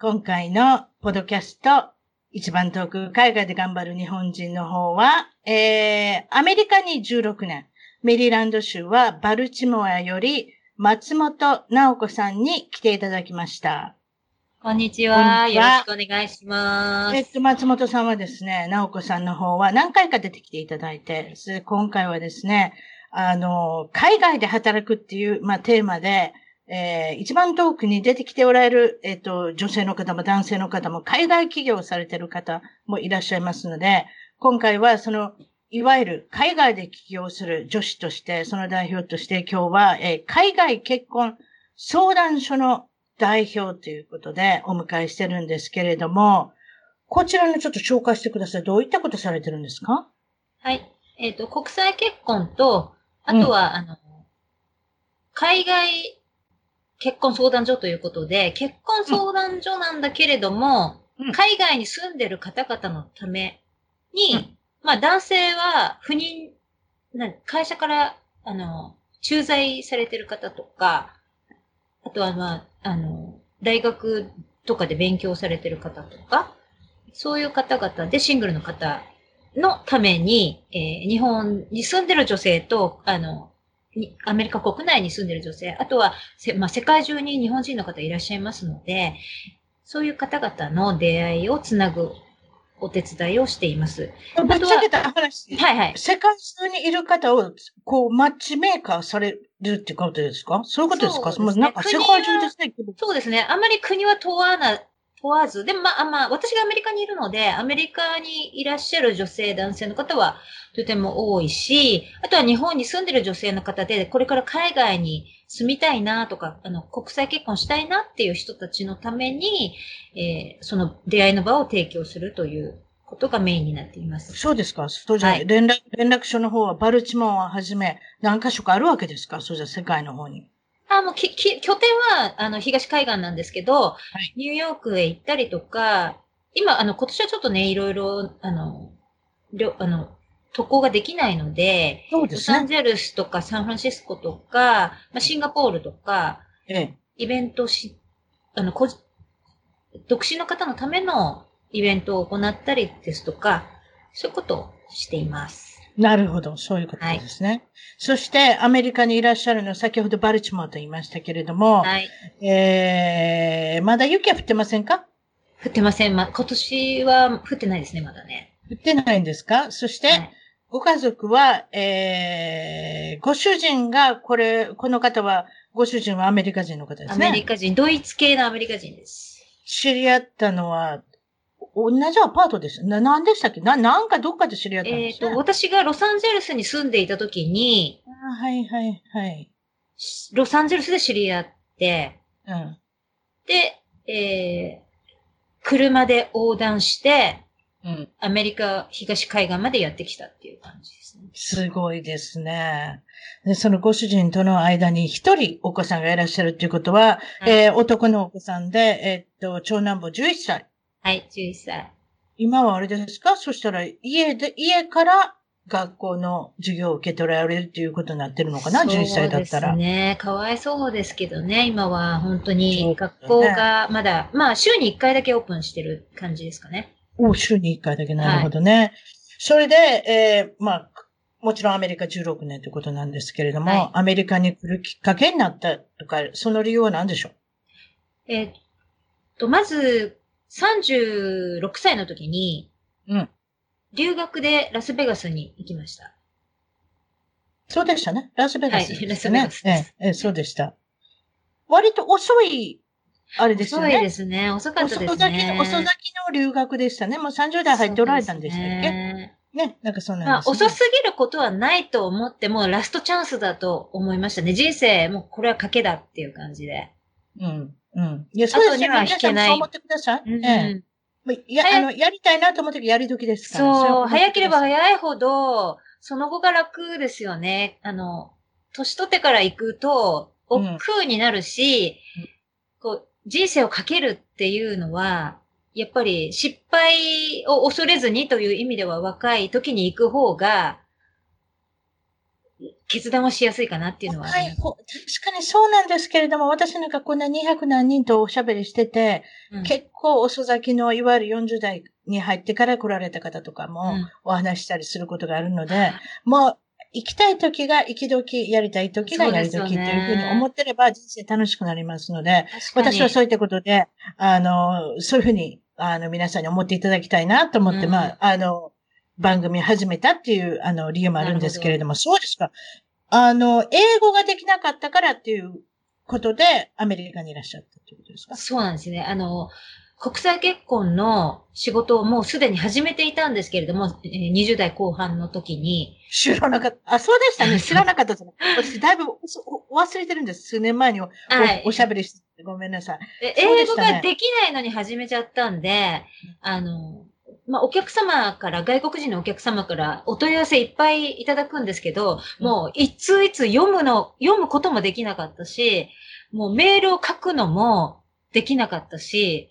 今回のポドキャスト、一番遠く海外で頑張る日本人の方は、えー、アメリカに16年、メリーランド州はバルチモアより松本直子さんに来ていただきました。こんにちは。よろしくお願いします。えっと、松本さんはですね、直子さんの方は何回か出てきていただいて、今回はですね、あの、海外で働くっていう、まあ、テーマで、えー、一番遠くに出てきておられる、えっ、ー、と、女性の方も男性の方も、海外企業をされている方もいらっしゃいますので、今回はその、いわゆる海外で起業する女子として、その代表として今日は、えー、海外結婚相談所の代表ということでお迎えしてるんですけれども、こちらのちょっと紹介してください。どういったことされてるんですか？はい。えっ、ー、と、国際結婚と、あとは、うん、あの、海外結婚相談所ということで、結婚相談所なんだけれども、うん、海外に住んでる方々のために、うん、まあ男性は不妊、会社から、あの、駐在されてる方とか、あとはまあ、あの、大学とかで勉強されてる方とか、そういう方々でシングルの方のために、えー、日本に住んでる女性と、あの、アメリカ国内に住んでる女性、あとは、まあ、世界中に日本人の方いらっしゃいますので、そういう方々の出会いをつなぐお手伝いをしています。ぶっちゃけた話。はいはい。世界中にいる方を、こう、マッチメーカーされるってことですかそういうことですかそうですね。なんか世界中ですね。そうですね。あまり国は問わな問わず、でもまあ、まあ、私がアメリカにいるので、アメリカにいらっしゃる女性、男性の方はとても多いし、あとは日本に住んでる女性の方で、これから海外に住みたいなとか、あの、国際結婚したいなっていう人たちのために、えー、その出会いの場を提供するということがメインになっています。そうですか。そうじゃ、はい、連絡、連絡所の方はバルチモンをはじめ何箇所かあるわけですか？そうじゃ世界の方に。あ、もうき、き、拠点は、あの、東海岸なんですけど、はい、ニューヨークへ行ったりとか、今、あの、今年はちょっとね、いろいろ、あの、りょ、あの、渡航ができないので、そうですね、ロサンゼルスとかサンフランシスコとか、まあ、シンガポールとか、ええ、イベントし、あの、こ独身の方のためのイベントを行ったりですとか、そういうことをしています。なるほど。そういうことですね。はい、そして、アメリカにいらっしゃるのは、先ほどバルチモアと言いましたけれども、はい。えー、まだ雪は降ってませんか？降ってません。ま、今年は降ってないですね、まだね。降ってないんですか？そして、はい、ご家族は、えー、ご主人が、これ、この方は、ご主人はアメリカ人の方ですね。アメリカ人、ドイツ系のアメリカ人です。知り合ったのは、同じアパートです。な、なんでしたっけ？な、なんかどっかで知り合ったんです、ね、えっ、ー、と、私がロサンゼルスに住んでいた時に、あはいはいはい。ロサンゼルスで知り合って、うん。で、えー、車で横断して、うん。アメリカ東海岸までやってきたっていう感じですね。すごいですね。で、そのご主人との間に一人お子さんがいらっしゃるっていうことは、はい、えー、男のお子さんで、えー、っと、長男坊11歳。はい、11歳。今はあれですか？そしたら家で、家から学校の授業を受け取られるっていうことになってるのかな ?11 歳だったら。そうですね。かわいそうですけどね。今は本当に学校がまだ、ね、まあ週に1回だけオープンしてる感じですかね。お週に1回だけ。なるほどね。はい、それで、えー、まあ、もちろんアメリカ16年ということなんですけれども、はい、アメリカに来るきっかけになったとか、その理由は何でしょう？えー、っと、まず、36歳の時に、うん。留学でラスベガスに行きました。そうでしたね。ラスベガスはい。ラスベガスですええええそうでした。割と遅い、あれですよね。遅いですね。遅かったですね。遅咲きの、遅咲きの留学でしたね。もう30代入っておられたんでしたっけ？ねね、なんかそうまあ、なんです、ね。遅すぎることはないと思っても、ラストチャンスだと思いましたね。人生、もうこれは賭けだっていう感じで。うん。うん。いや、そうです後には引けない皆さんもそう思ってください。うんええ。まあや、あの、やりたいなと思ってやり時ですから。そう、早ければい。早いほど、その後が楽ですよね。あの、年取ってから行くと、うん億劫になるし、うんこう、人生をかけるっていうのは、やっぱり失敗を恐れずにという意味では若い時に行く方が、決断をしやすいかなっていうのはあります。はい、ほ確かにそうなんですけれども、私なんかこんな200何人とおしゃべりしてて、うん。結構遅咲きのいわゆる40代に入ってから来られた方とかもうん。お話ししたりすることがあるので、もう行きたい時が行き時、やりたい時がやり時っていうふうに思ってれば人生楽しくなりますので、確かに。私はそういったことで、あの、そういうふうに、あの、皆さんに思っていただきたいなと思って、うん。まあ、あの、番組始めたっていう、あの、理由もあるんですけれども、そうですか。あの、英語ができなかったからっていうことで、アメリカにいらっしゃったってことですか？そうなんですね。あの、国際結婚の仕事をもうすでに始めていたんですけれども、えー20代後半の時に、知らなかった。あ、そうでしたね。知らなかったですね。私、だいぶおお忘れてるんです。数年前にお,お、はいおしゃべりしててごめんなさい。英語ができないのに始めちゃったんで、あの、まあ、お客様から、外国人のお客様からお問い合わせいっぱいいただくんですけど、もういついつ読むの、読むこともできなかったし、もうメールを書くのもできなかったし、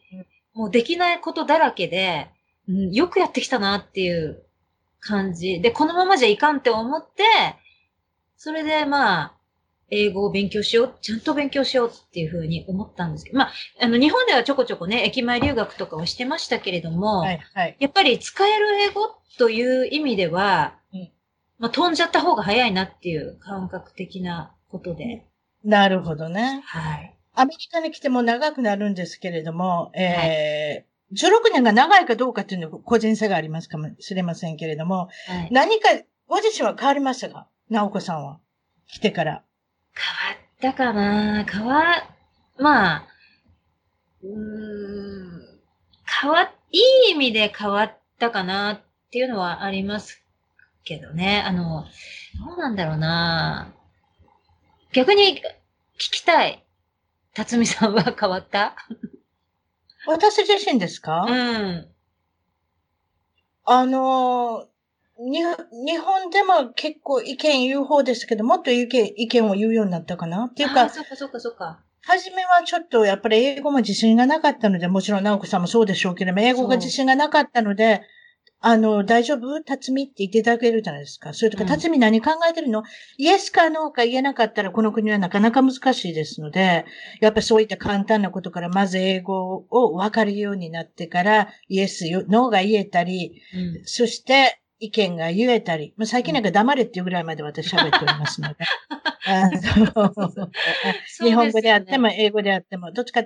もうできないことだらけで、うん、よくやってきたなっていう感じ。で、このままじゃいかんって思って、それでまあ、英語を勉強しよう、ちゃんと勉強しようっていうふうに思ったんですけど、まあ、あの、日本ではちょこちょこね、駅前留学とかをしてましたけれども、はい、はい。やっぱり使える英語という意味では、うんまあ、飛んじゃった方が早いなっていう感覚的なことで、なるほどね。はい。アメリカに来ても長くなるんですけれども、えー16年が長いかどうかっていうのは個人差がありますかもしれませんけれども、はい、何かご自身は変わりましたか？直子さんは。来てから。変わったかな？変わ、まあ、うーん、変わ、いい意味で変わったかなっていうのはありますけどね。あの、どうなんだろうな逆に聞きたい。辰巳さんは 変わった？私自身ですか、うん。あのーに、日本でも結構意見言う方ですけど、もっと意見意見を言うようになったかな？っていうかそっかそっかそっか。初めはちょっとやっぱり英語も自信がなかったので、もちろん直子さんもそうでしょうけれども、英語が自信がなかったので、あの、大丈夫？辰巳って言っていただけるじゃないですか。それとか、うん辰巳何考えてるの？イエスかノーか言えなかったら、この国はなかなか難しいですので、やっぱりそういった簡単なことから、まず英語を分かるようになってから、イエス、ノーが言えたり、うん。そして、意見が言えたり、まあ、最近なんか黙れっていうぐらいまで私喋っておりますので。日本語であっても、英語であっても、どっちか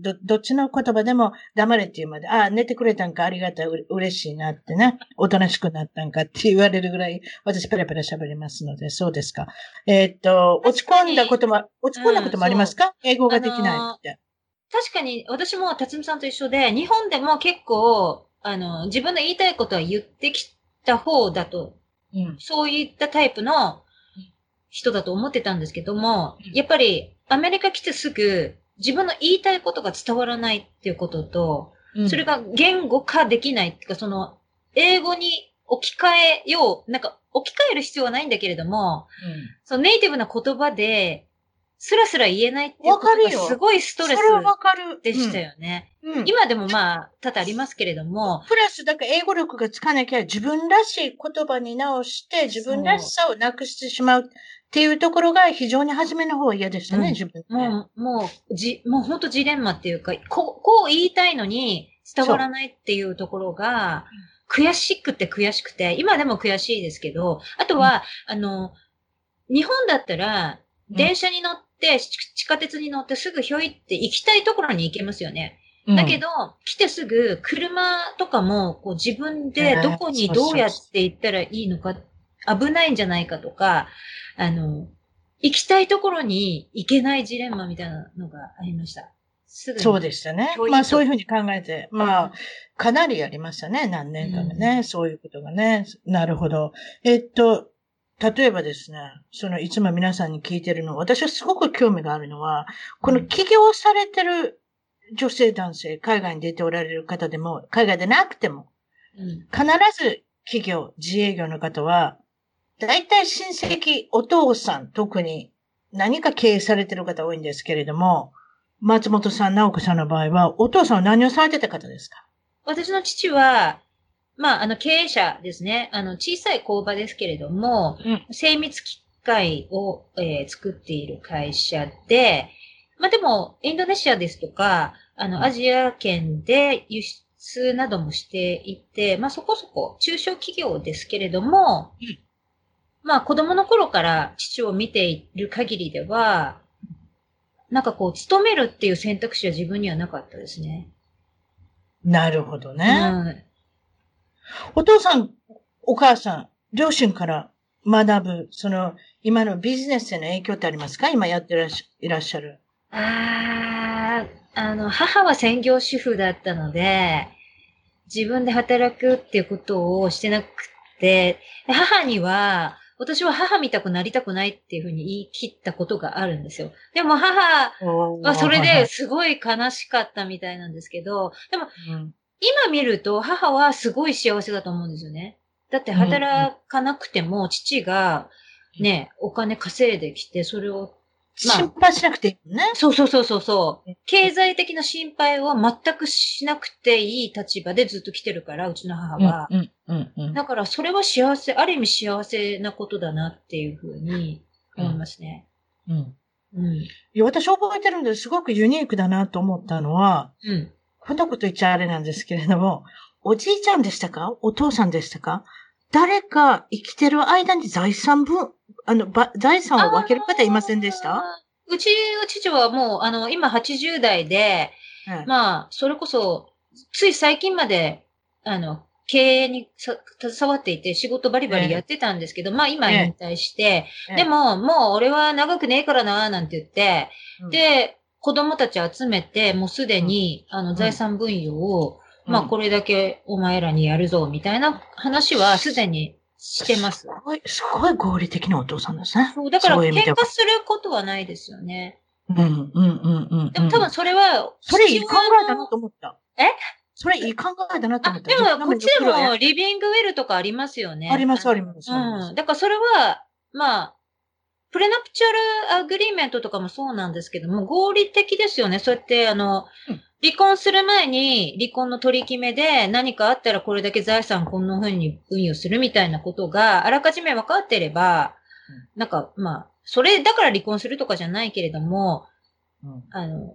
ど、どっちの言葉でも黙れっていうまで、ああ、寝てくれたんか、ありがたい、う嬉しいなってね、おとなしくなったんかって言われるぐらい、私ペラペラ喋りますので、そうですか。えーっと、落ち込んだことも、落ち込んだこともありますか、英語ができないって。確かに、私も辰巳さんと一緒で、日本でも結構、あの、自分の言いたいことは言ってきた方だと、うん。そういったタイプの人だと思ってたんですけどもうん、やっぱりアメリカ来てすぐ自分の言いたいことが伝わらないっていうことと、うん。それが言語化できないっていうか、その、英語に置き換えよう、なんか置き換える必要はないんだけれども、そのネイティブな言葉で、スラスラ言えないっていうことがすごいストレス。でしたよね。うん。うん今でもまあ、多々ありますけれども、プラス、だから英語力がつかなきゃ自分らしい言葉に直して自分らしさをなくしてしまうっていうところが非常に初めの方は嫌でしたね、うん自分で。もう、もう、じ、もう本当ジレンマっていうか、こう、こう言いたいのに伝わらないっていうところが、悔しくて悔しくて、今でも悔しいですけど、あとは、あの、日本だったら、うん電車に乗って、ち地下鉄に乗ってすぐひょいって行きたいところに行けますよね。だけど、来てすぐ車とかもこう自分でどこにどうやって行ったらいいのか、危ないんじゃないかとか、あの、行きたいところに行けないジレンマみたいなのがありました。そうでしたね。まあそういうふうに考えて、まあ、かなりありましたね、何年かでね、うん、そういうことがね。なるほど。えっと、例えばですね、そのいつも皆さんに聞いてるの、私はすごく興味があるのは、この起業されてる女性男性、海外に出ておられる方でも、海外でなくても、必ず企業、自営業の方は、大体親戚、お父さん、特に何か経営されてる方多いんですけれども、松本さん、直子さんの場合は、お父さんは何をされてた方ですか？私の父は、まあ、あの、経営者ですね。あの、小さい工場ですけれども、うん、精密機械を、えー、作っている会社で、まあでも、インドネシアですとか、あの、アジア圏で輸出などもしていて、まあそこそこ中小企業ですけれども、うん、まあ子供の頃から父を見ている限りでは、なんかこう、勤めるっていう選択肢は自分にはなかったですね。なるほどね。うん、お父さん、お母さん、両親から学ぶ、その、今のビジネスへの影響ってありますか？今やってらっしいらっしゃる。ああ、あの、母は専業主婦だったので、自分で働くっていうことをしてなくて、母には、私は母見たくなりたくないっていうふうに言い切ったことがあるんですよ。でも母はそれですごい悲しかったみたいなんですけど、でも、今見ると母はすごい幸せだと思うんですよね。だって働かなくても父がね、お金稼いできて、それをまあ、心配しなくていいね。そうそうそうそう。経済的な心配は全くしなくていい立場でずっと来てるから、うちの母は。うんうんうん、だからそれは幸せ、ある意味幸せなことだなっていうふうに思いますね。うん。うん。いや、私覚えてるんですごくユニークだなと思ったのは、うん。こんなこと言っちゃあれなんですけれども、おじいちゃんでしたか？お父さんでしたか？誰か生きてる間に財産分、あの、ば財産を分ける方いませんでした？うちの父はもう、あの、今80代で、うん、まあ、それこそ、つい最近まで、あの、経営に携わっていて仕事バリバリやってたんですけど、えー、まあ今引退して、えー、でももう俺は長くねえからな、なんて言って、うん、で、子供たち集めて、もうすでに、あの、財産分与を、まあこれだけお前らにやるぞ、みたいな話はすでにしてます。すごい、すごい合理的なお父さんですね。そう、だから喧嘩することはないですよね。うん、うん、うん、うん。でも多分それは、それいい考えだなと思った。え？それいい考えだなと思った。でも、こっちでもリビングウェルとかありますよね。あります、あります。うん。だからそれは、まあ、プレナプチャルアグリーメントとかもそうなんですけども、合理的ですよね。そうやって、あの、うん離婚する前に離婚の取り決めで何かあったらこれだけ財産こんな風に運用するみたいなことがあらかじめ分かってれば、うん、なんかまあ、それだから離婚するとかじゃないけれども、うん、あの、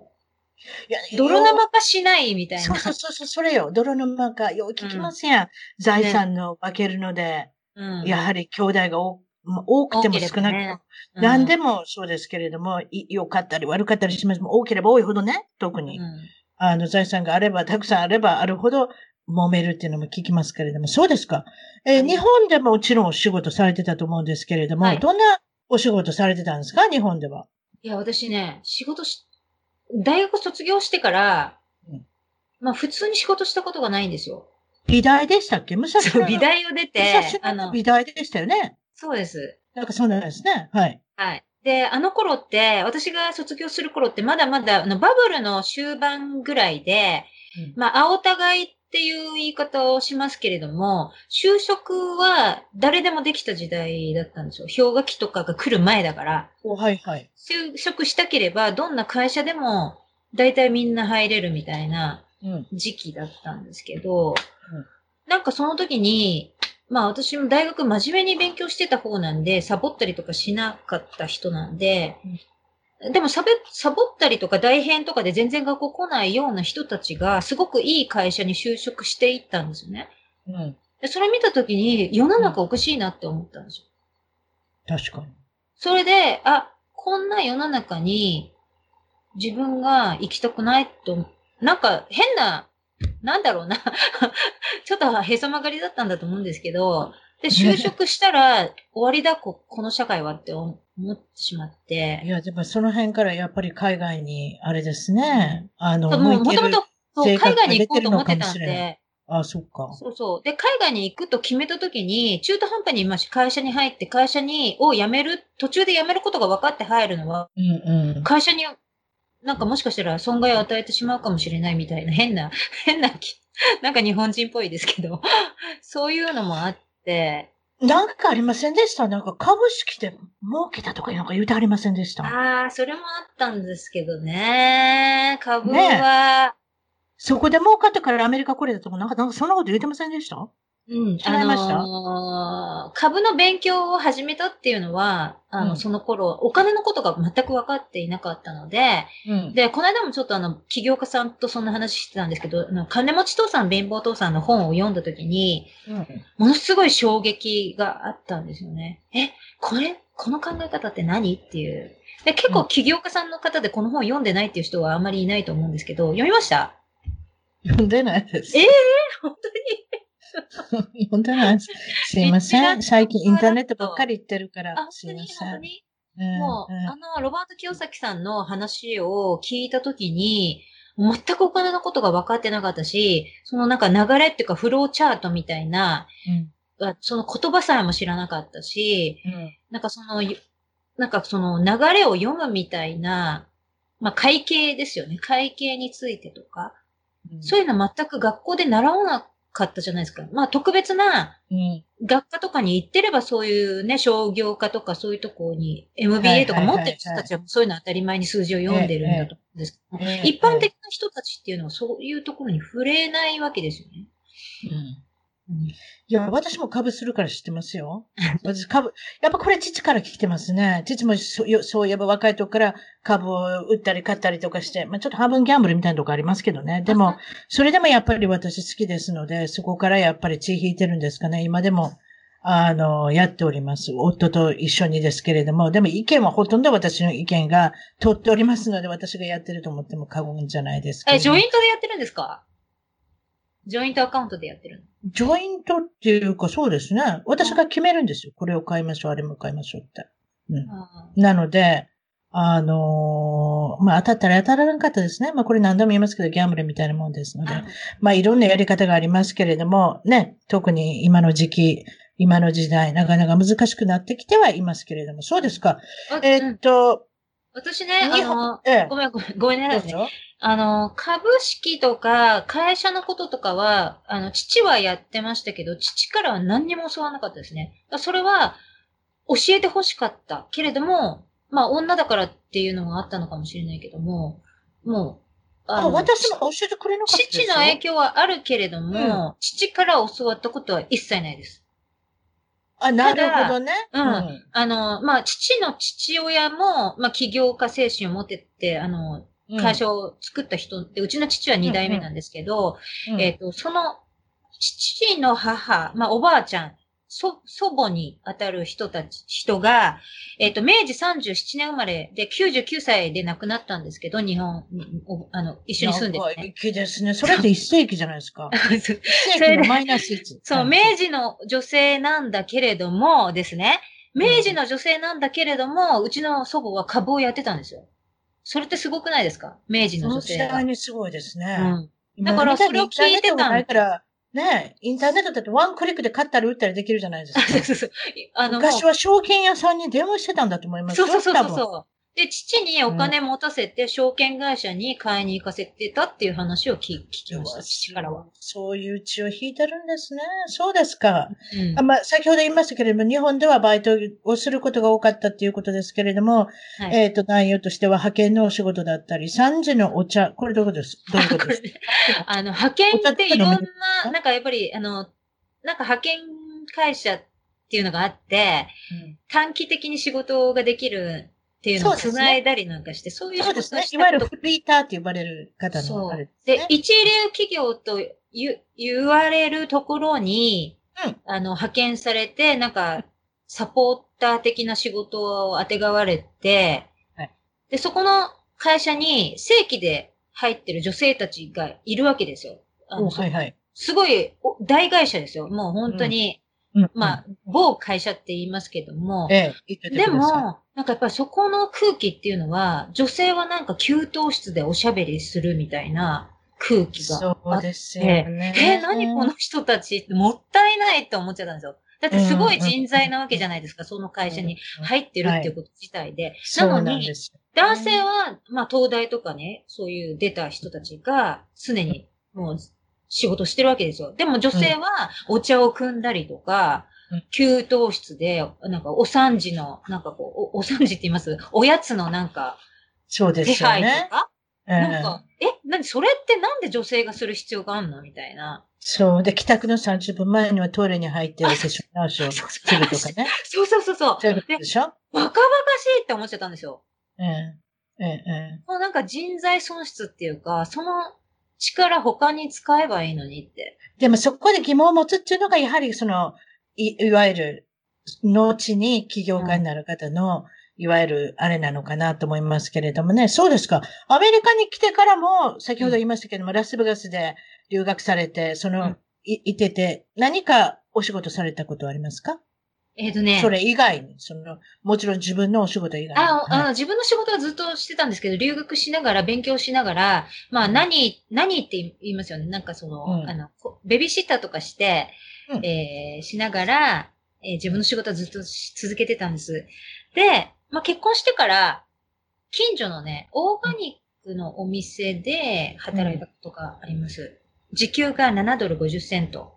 いや、泥生化しないみたいな。そうそうそう、それよ。泥生化。よう聞きますやん。うん、財産の分けるので、ね、やはり兄弟が多多くても少なくても、ね。うん、何でもそうですけれども、良かったり悪かったりします。も多ければ多いほどね、特に。うん。あの、財産があれば、たくさんあればあるほど、揉めるっていうのも聞きますけれども、そうですか。えー、日本でももちろんお仕事されてたと思うんですけれども、はい、どんなお仕事されてたんですか？日本では。いや、私ね、仕事し、大学卒業してから、うん、まあ普通に仕事したことがないんですよ。美大でしたっけ？武蔵野美大を出て、あの、美大でしたよね。そうです。なんかそうなんですね。はい。はい。で、あの頃って、私が卒業する頃って、まだまだ、あの、バブルの終盤ぐらいで、うん、まあ、青互いっていう言い方をしますけれども、就職は誰でもできた時代だったんですよ。氷河期とかが来る前だから。はいはい。就職したければ、どんな会社でも、大体みんな入れるみたいな時期だったんですけど、うん、なんかその時に、まあ私も大学真面目に勉強してた方なんで、サボったりとかしなかった人なんで、うん、でもサボサボったりとか大変とかで全然学校来ないような人たちが、すごくいい会社に就職していったんですよね。うん。でそれ見たときに、世の中おかしいなって思ったんですよ。確かに。それで、あ、こんな世の中に自分が行きたくないとなんか変な、なんだろうな。ちょっとへそ曲がりだったんだと思うんですけど、で、就職したら終わりだ、ここの社会はって思ってしまって。いや、でもその辺からやっぱり海外に、あれですね。あの、もともと、海外に行こうと思ってたんで、あ、そっか。そうそう。で、海外に行くと決めたときに、中途半端に今会社に入って、会社に、を辞める、途中で辞めることが分かって入るのは、うんうん。会社に、なんかもしかしたら損害を与えてしまうかもしれないみたいな変な、変なき、なんか日本人っぽいですけど、そういうのもあって、なんかありませんでした？なんか株式で儲けたとかなんか言うてありませんでした？ああ、それもあったんですけどね。株は、そこで儲かったからアメリカ来れたとか、なんか、なんかそんなこと言うてませんでした？うん、違いました？のー株の勉強を始めたっていうのは、あの、うんその頃、お金のことが全く分かっていなかったので、うん。で、この間もちょっとあの、起業家さんとそんな話してたんですけど、あの金持ち父さん、貧乏父さんの本を読んだ時に、うん。ものすごい衝撃があったんですよね。え、これ、この考え方って何？っていう。で、結構起業家さんの方でこの本読んでないっていう人はあんまりいないと思うんですけど、読みました読んでないです。え本当に 読んでないです。すいません。最近インターネットばっかり言ってるかあ、ら、すいません。もう、うんあの、ロバート清崎さんの話を聞いたときに、全くお金のことが分かってなかったし、そのなんか流れっていうかフローチャートみたいな、あその言葉さえも知らなかったし、うんなんかその、ゆなんかその流れを読むみたいな、まあ会計ですよね。会計についてとか。うんそういうの全く学校で習わなかったじゃないですか。まあ特別なうん。学科とかに行ってればそういうね、商業科とかそういうところに MBA とか持ってる人たちはそういうの当たり前に数字を読んでるんだと思うんですけど、ええ一般的な人たちっていうのはそういうところに触れないわけですよね。うんうんいや、私も株するから知ってますよ。私株、やっぱこれ父から来てますね。父もそうよそういえば若い時から株を売ったり買ったりとかして、まあちょっと半分ギャンブルみたいなとこありますけどね。でも、それでもやっぱり私好きですので、そこからやっぱり血引いてるんですかね。今でも、あの、やっております。夫と一緒にですけれども、でも意見はほとんど私の意見が通っておりますので、私がやってると思っても過言じゃないですけど。え、ジョイントでやってるんですか？ジョイントアカウントでやってるのジョイントっていうかそうですね。私が決めるんですよ。これを買いましょう、あれも買いましょうって。うん。あなので、あのーまあ、当たったら当たらなかったですね。まあ、これ何度も言いますけど、ギャンブルみたいなもんですので。ーまあ、いろんなやり方がありますけれども、ね、特に今の時期、今の時代、なかなか難しくなってきてはいますけれども、そうですか。あえーうんっと、私ね、あ日の本、、ええごめん、ごめん、ごめんね。どうぞ。あの、株式とか会社のこととかは、あの、父はやってましたけど、父からは何にも教わらなかったですね。それは、教えて欲しかった。けれども、まあ、女だからっていうのがあったのかもしれないけども、もう、あ、の私も教えてくれなかったですよ。父の影響はあるけれども、父から教わったことは一切ないです。あ、なるほどね。うん。あの、まあ、父の父親も、まあ、起業家精神を持ってって、あの、うん。会社を作った人って、うちの父は二代目なんですけど、うん。えっ、と、その、父の母、まあ、おばあちゃん、祖、祖母に当たる人たち、人が、えっ、と、明治37年生まれで99歳で亡くなったんですけど、日本、おあの、一緒に住んでて、ね。粋ですね。それって一世紀じゃないですか。一世紀のマイナス1。そう、はい明治の女性なんだけれどもですね、明治の女性なんだけれども、うちの祖母は株をやってたんですよ。それってすごくないですか？明治その時の女性は。代にすごいですね。うん。今だからそれを聞いてたインターネットがないから、ね、インターネットだってワンクリックで買ったり売ったりできるじゃないですか。そうそうそう。あの、昔は証券屋さんに電話してたんだと思いますよ。そうそうそうそう。で、父にお金持たせて、証券会社に買いに行かせてたっていう話を聞聞きました、父からは。そういう血を引いてるんですね。そうですか。うん。あまあ、先ほど言いましたけれども、日本ではバイトをすることが多かったっていうことですけれども、はい。えっ、と、内容としては派遣のお仕事だったり、3時のお茶、これどういうことです？どういうことです？かあの、派遣っていろんな、なんかやっぱり、あの、なんか派遣会社っていうのがあって、うん。短期的に仕事ができるっていうのを繋いだりなんかして、そういう仕そうですね事を。したいわゆるフリーターって呼ばれる方のそうあれですでね。、一流企業と言言われるところに、うんあの、派遣されて、なんか、サポーター的な仕事を当てがわれて、はいで、そこの会社に正規で入ってる女性たちがいるわけですよ。あのはいはい。すごいお大会社ですよ。もう本当に、うんまあ、某会社って言いますけども、ええ、でも、なんかやっぱりそこの空気っていうのは、女性はなんか給湯室でおしゃべりするみたいな空気がそうあって、ですよね。えー何この人たちってもったいないって思っちゃったんですよ。だってすごい人材なわけじゃないですか、その会社に入ってるっていうこと自体で。そうなのに。男性は、まあ、東大とかね、そういう出た人たちが、常にもう仕事してるわけですよ。でも女性は、お茶を汲んだりとか、うん給湯室で、なんか、お産時の、なんかこう、おお産時って言います？おやつのなんか、そうで手配すよねと。か、ええなんか、え、なに、それってなんで女性がする必要があるの？みたいな。そう。で、帰宅の30分前にはトイレに入ってお化粧直しをするとかね。そうそうそうそう。そういうことでしょ？バカバカしいって思っちゃったんですよ。ええ。ええ、えもうなんか人材損失っていうか、その力他に使えばいいのにって。え。でもそこで疑問を持つっていうのが、やはりその、い、いわゆる、後に起業家になる方の、いわゆるあれなのかなと思いますけれどもね。そうですか。アメリカに来てからも、先ほど言いましたけども、ラスベガスで留学されて、その、うんい、いてて、何かお仕事されたことはありますか？えっ、とね。それ以外に、その、もちろん自分のお仕事以外に。あ、あはい自分の仕事はずっとしてたんですけど、留学しながら、勉強しながら、まあ何、何って言いますよね。なんかその、うんあの、こベビーシッターとかして、うんえーしながら、えー自分の仕事はずっとし続けてたんです。で、まあ結婚してから、近所のね、オーガニックのお店で働いたことがあります。時給が7ドル50セント。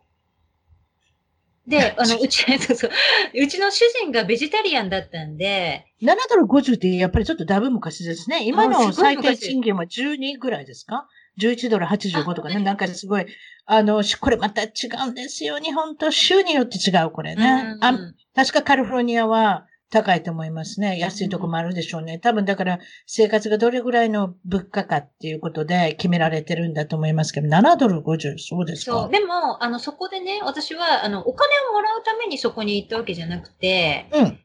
で、あの、うち、そうそう、うちの主人がベジタリアンだったんで、7ドル50ってやっぱりちょっとだいぶ昔ですね。今あの最低賃金は12ぐらいですか ?11 ドル85とかね。なんかすごい、あの、しこれまた違うんですよ。日本と州によって違う、これね。うんあ確かカリフォルニアは高いと思いますね。安いとこもあるでしょうね。多分だから生活がどれぐらいの物価かっていうことで決められてるんだと思いますけど、7ドル50、そうですか？そう。でも、あの、そこでね、私は、あの、お金をもらうためにそこに行ったわけじゃなくて、うん。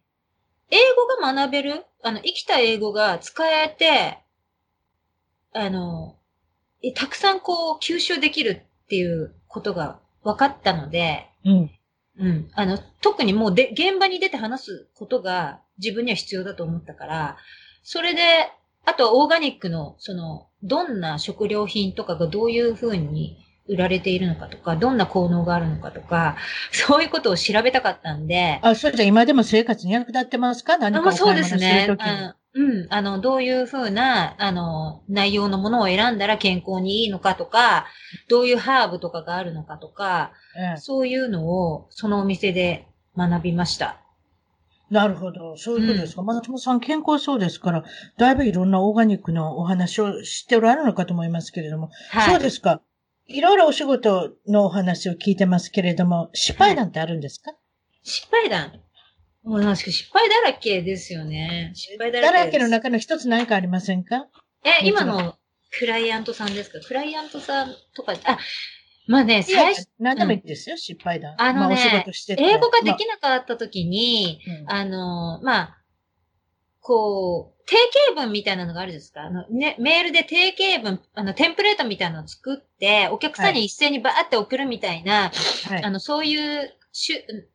英語が学べる、あの、生きた英語が使えて、あの、えたくさんこう、吸収できるっていうことが分かったので、うん。うん。あの、特にもうで、現場に出て話すことが自分には必要だと思ったから、それで、あとはオーガニックの、その、どんな食料品とかがどういうふうに売られているのかとか、どんな効能があるのかとか、そういうことを調べたかったんで、あ、それじゃあ今でも生活に役立ってますか？何かお買い物するすねと。きに。あうん。あの、どういうふうな、あの、内容のものを選んだら健康にいいのかとか、どういうハーブとかがあるのかとか、ええそういうのを、そのお店で学びました。なるほど。そういうことですか。松本さん健康そうですから、だいぶいろんなオーガニックのお話をしておられるのかと思いますけれども。はい。そうですか。いろいろお仕事のお話を聞いてますけれども、失敗談ってあるんですか、失敗談。もうなんか失敗だらけですよね。失敗だらだけです。らけの中の一つ何かありませんか？え、今のクライアントさんですか？クライアントさんとか、あ、まあね、最初、何でもいいですよ、失敗談。あのねまあ、英語がでまきなかった時に、あうん。あの、まあ、こう、定型文みたいなのがあるんですか。あの、ね、メールで定型文、あの、テンプレートみたいなのを作って、お客さんに一斉にバーって送るみたいな、はい。あの、そういうしゅ、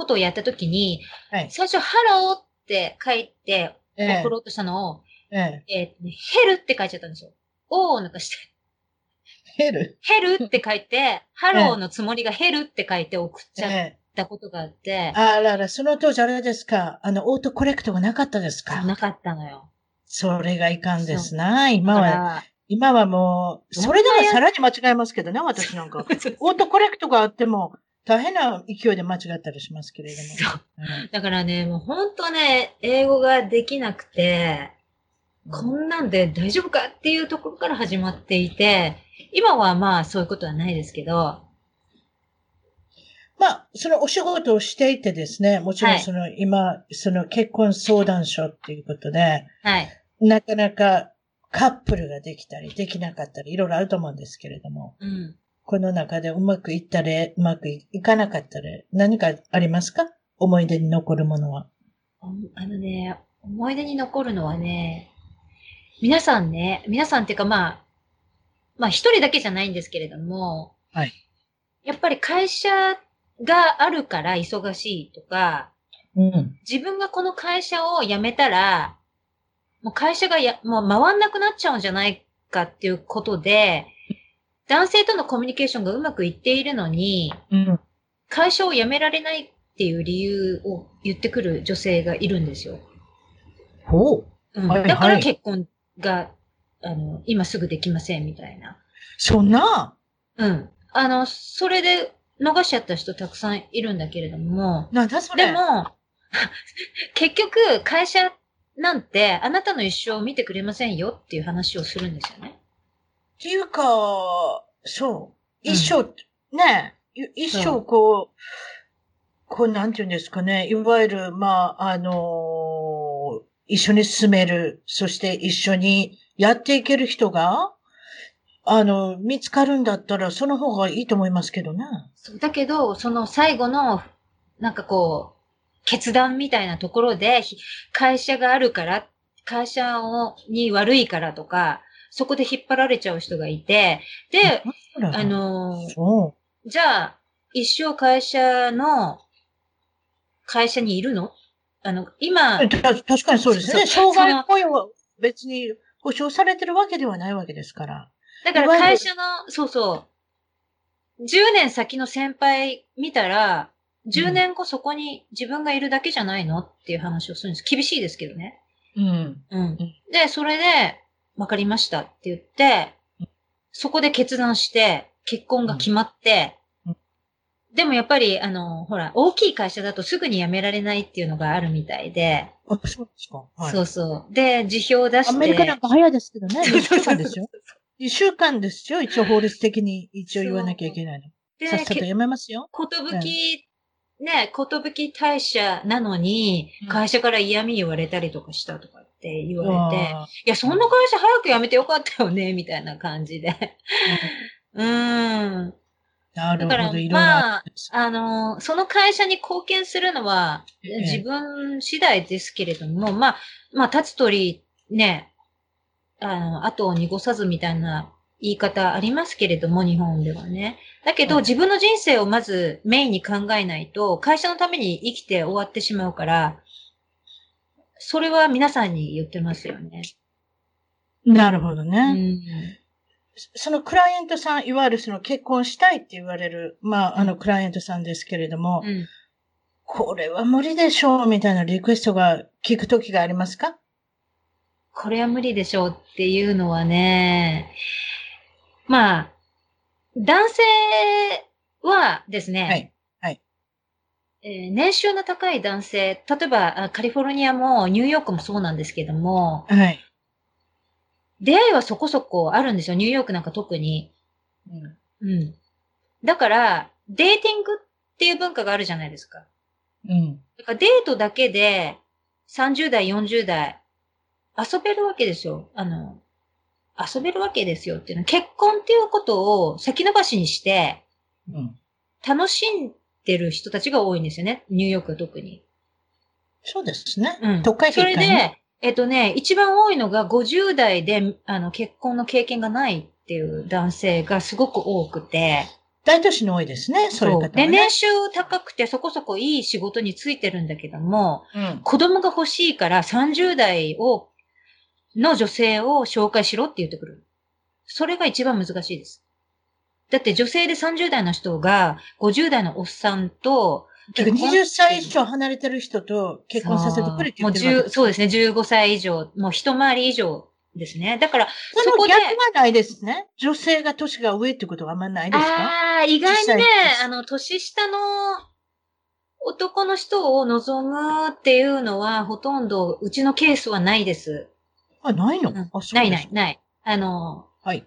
ことをやった時に、はい。最初、ハローって書いて、え送ろうとしたのを、え、ええー hell って書いちゃったんですよ。おーなんかして、え、 hell？hell って書いて、ハローのつもりが hell って書いて送っちゃっええ。たことがあって、あらら、その当時あれですか？あの、 autocorrect がなかったですか？なかったのよ。それがいかんですな。今は、今はもう、それではさらに間違えますけどね、私なんか。オートコレクトがあっても、大変な勢いで間違ったりしますけれども。そううんだからね、もう本当ね、英語ができなくて、こんなんで大丈夫かっていうところから始まっていて、今はまあそういうことはないですけど、まあ、そのお仕事をしていてですね、もちろはいんその、今、その結婚相談所っていうことで、はい。なかなかカップルができたり、できなかったり、いろいろあると思うんですけれども、うん。この中でうまくいったり、うまくいかなかったり、何かありますか？思い出に残るものは。おあのね、思い出に残るのはね、皆さんね、皆さんっていうかまあ、まあ一人だけじゃないんですけれども、はい。やっぱり会社があるから忙しいとか、うん。自分がこの会社を辞めたら、もう会社がや、もう回んなくなっちゃうんじゃないかっていうことで、男性とのコミュニケーションがうまくいっているのに、うん。会社を辞められないっていう理由を言ってくる女性がいるんですよ。ほう。うんはいだからはい結婚が、あの、今すぐできませんみたいな。そんな、うん。あの、それで逃しちゃった人たくさんいるんだけれども、なんだそれ？でも、結局、会社なんて、あなたの一生を見てくれませんよっていう話をするんですよね。っていうか、そう。うん。一生、ね、い一そう生こう、こうなんていうんですかね、いわゆる、まあ、あのー一緒に住める、そして一緒にやっていける人が、あの、見つかるんだったら、その方がいいと思いますけどね。そう。だけど、その最後の、なんかこう、決断みたいなところで、ひ会社があるから、会社をに悪いからとか、そこで引っ張られちゃう人がいて、で、あ、の？じゃあ、一生会社の、会社にいるの？あの、今確かにそうですね。障害雇用は別に保障されてるわけではないわけですから。だから会社の、そうそう、10年先の先輩見たら、10年後そこに自分がいるだけじゃないの？っていう話をするんです。厳しいですけどね。うん。うん。で、それで、わかりましたって言ってうん、そこで決断して、結婚が決まってうん、でもやっぱり、あの、ほら、大きい会社だとすぐに辞められないっていうのがあるみたいで、あ、そうですか。はいそうそう。で、辞表を出して。アメリカなんか早いですけどね。そう2週間ですよ。2週間ですよ。一応法律的に一応言わなきゃいけないの。でさっさとやめますよ。ことぶき、ね、ことぶき退社なのにうん、会社から嫌味言われたりとかしたとかって言われて、あいや、そんな会社早く辞めてよかったよね、みたいな感じで。うーん。ー なるだからほど、いろいろまああの、その会社に貢献するのは、ええ自分次第ですけれども、まあ、まあ、立つ鳥、ね、あの、後を濁さずみたいな言い方ありますけれども、日本ではね。だけど、はい自分の人生をまずメインに考えないと、会社のために生きて終わってしまうから、それは皆さんに言ってますよね。なるほどうね。ん。そのクライアントさん、いわゆるその結婚したいって言われる、まあ、あのクライアントさんですけれども、うん。これは無理でしょうみたいなリクエストが聞くときがありますか？これは無理でしょうっていうのはね、まあ、男性はですね、はいはいえー年収の高い男性、例えばあカリフォルニアもニューヨークもそうなんですけども、はい。出会いはそこそこあるんですよ、ニューヨークなんか特に。うんうん。だから、デーティングっていう文化があるじゃないですか。うん。だからデートだけで30代、40代遊べるわけですよ。あの、遊べるわけですよっていうのは結婚っていうことを先延ばしにしてうん。楽しんでる人たちが多いんですよね。ニューヨークは特に。そうですね。うん。都会それで、えっとね、一番多いのが50代であの結婚の経験がないっていう男性がすごく多くて。大都市に多いですね。そういう方はで、ね。年収高くてそこそこいい仕事についてるんだけども、うん。子供が欲しいから30代を、の女性を紹介しろって言ってくる。それが一番難しいです。だって女性で30代の人が50代のおっさんとてか20歳以上離れてる人と結婚させてくれって言ってるもう10そうですね、15歳以上、もう一回り以上ですね。だから、そそこでの逆はないですね。女性が年が上ってことはあんまないですか？ああ、意外にねあの、年下の男の人を望むっていうのは、ほとんど、うちのケースはないです。あ、ないの、うんあ、そうないない、ない。あの、はい。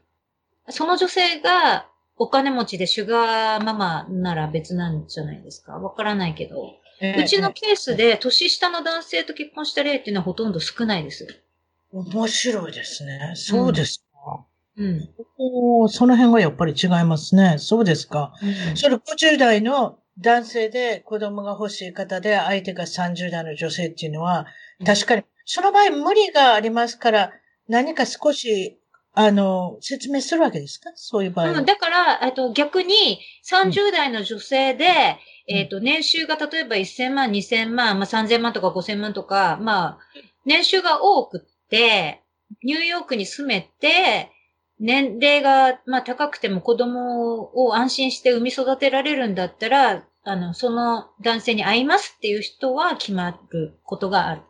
その女性がお金持ちでシュガーママなら別なんじゃないですか？わからないけど。えーうちのケースで年下の男性と結婚した例っていうのはほとんど少ないです。面白いですね。そうですか。うん。おーその辺はやっぱり違いますね。そうですか。うんそれ50代の男性で子供が欲しい方で相手が30代の女性っていうのは、確かに、その場合無理がありますから、何か少し、あの、説明するわけですか？そういう場合は。うん、だから、えっと、逆に30代の女性で、うんえっと、年収が例えば1000万、2000万、まあ、3000万とか5000万とか、まあ、年収が多くって、ニューヨークに住めて、年齢が、まあ、高くても子供を安心して産み育てられるんだったら、あの、その男性に会いますっていう人は決まることがある。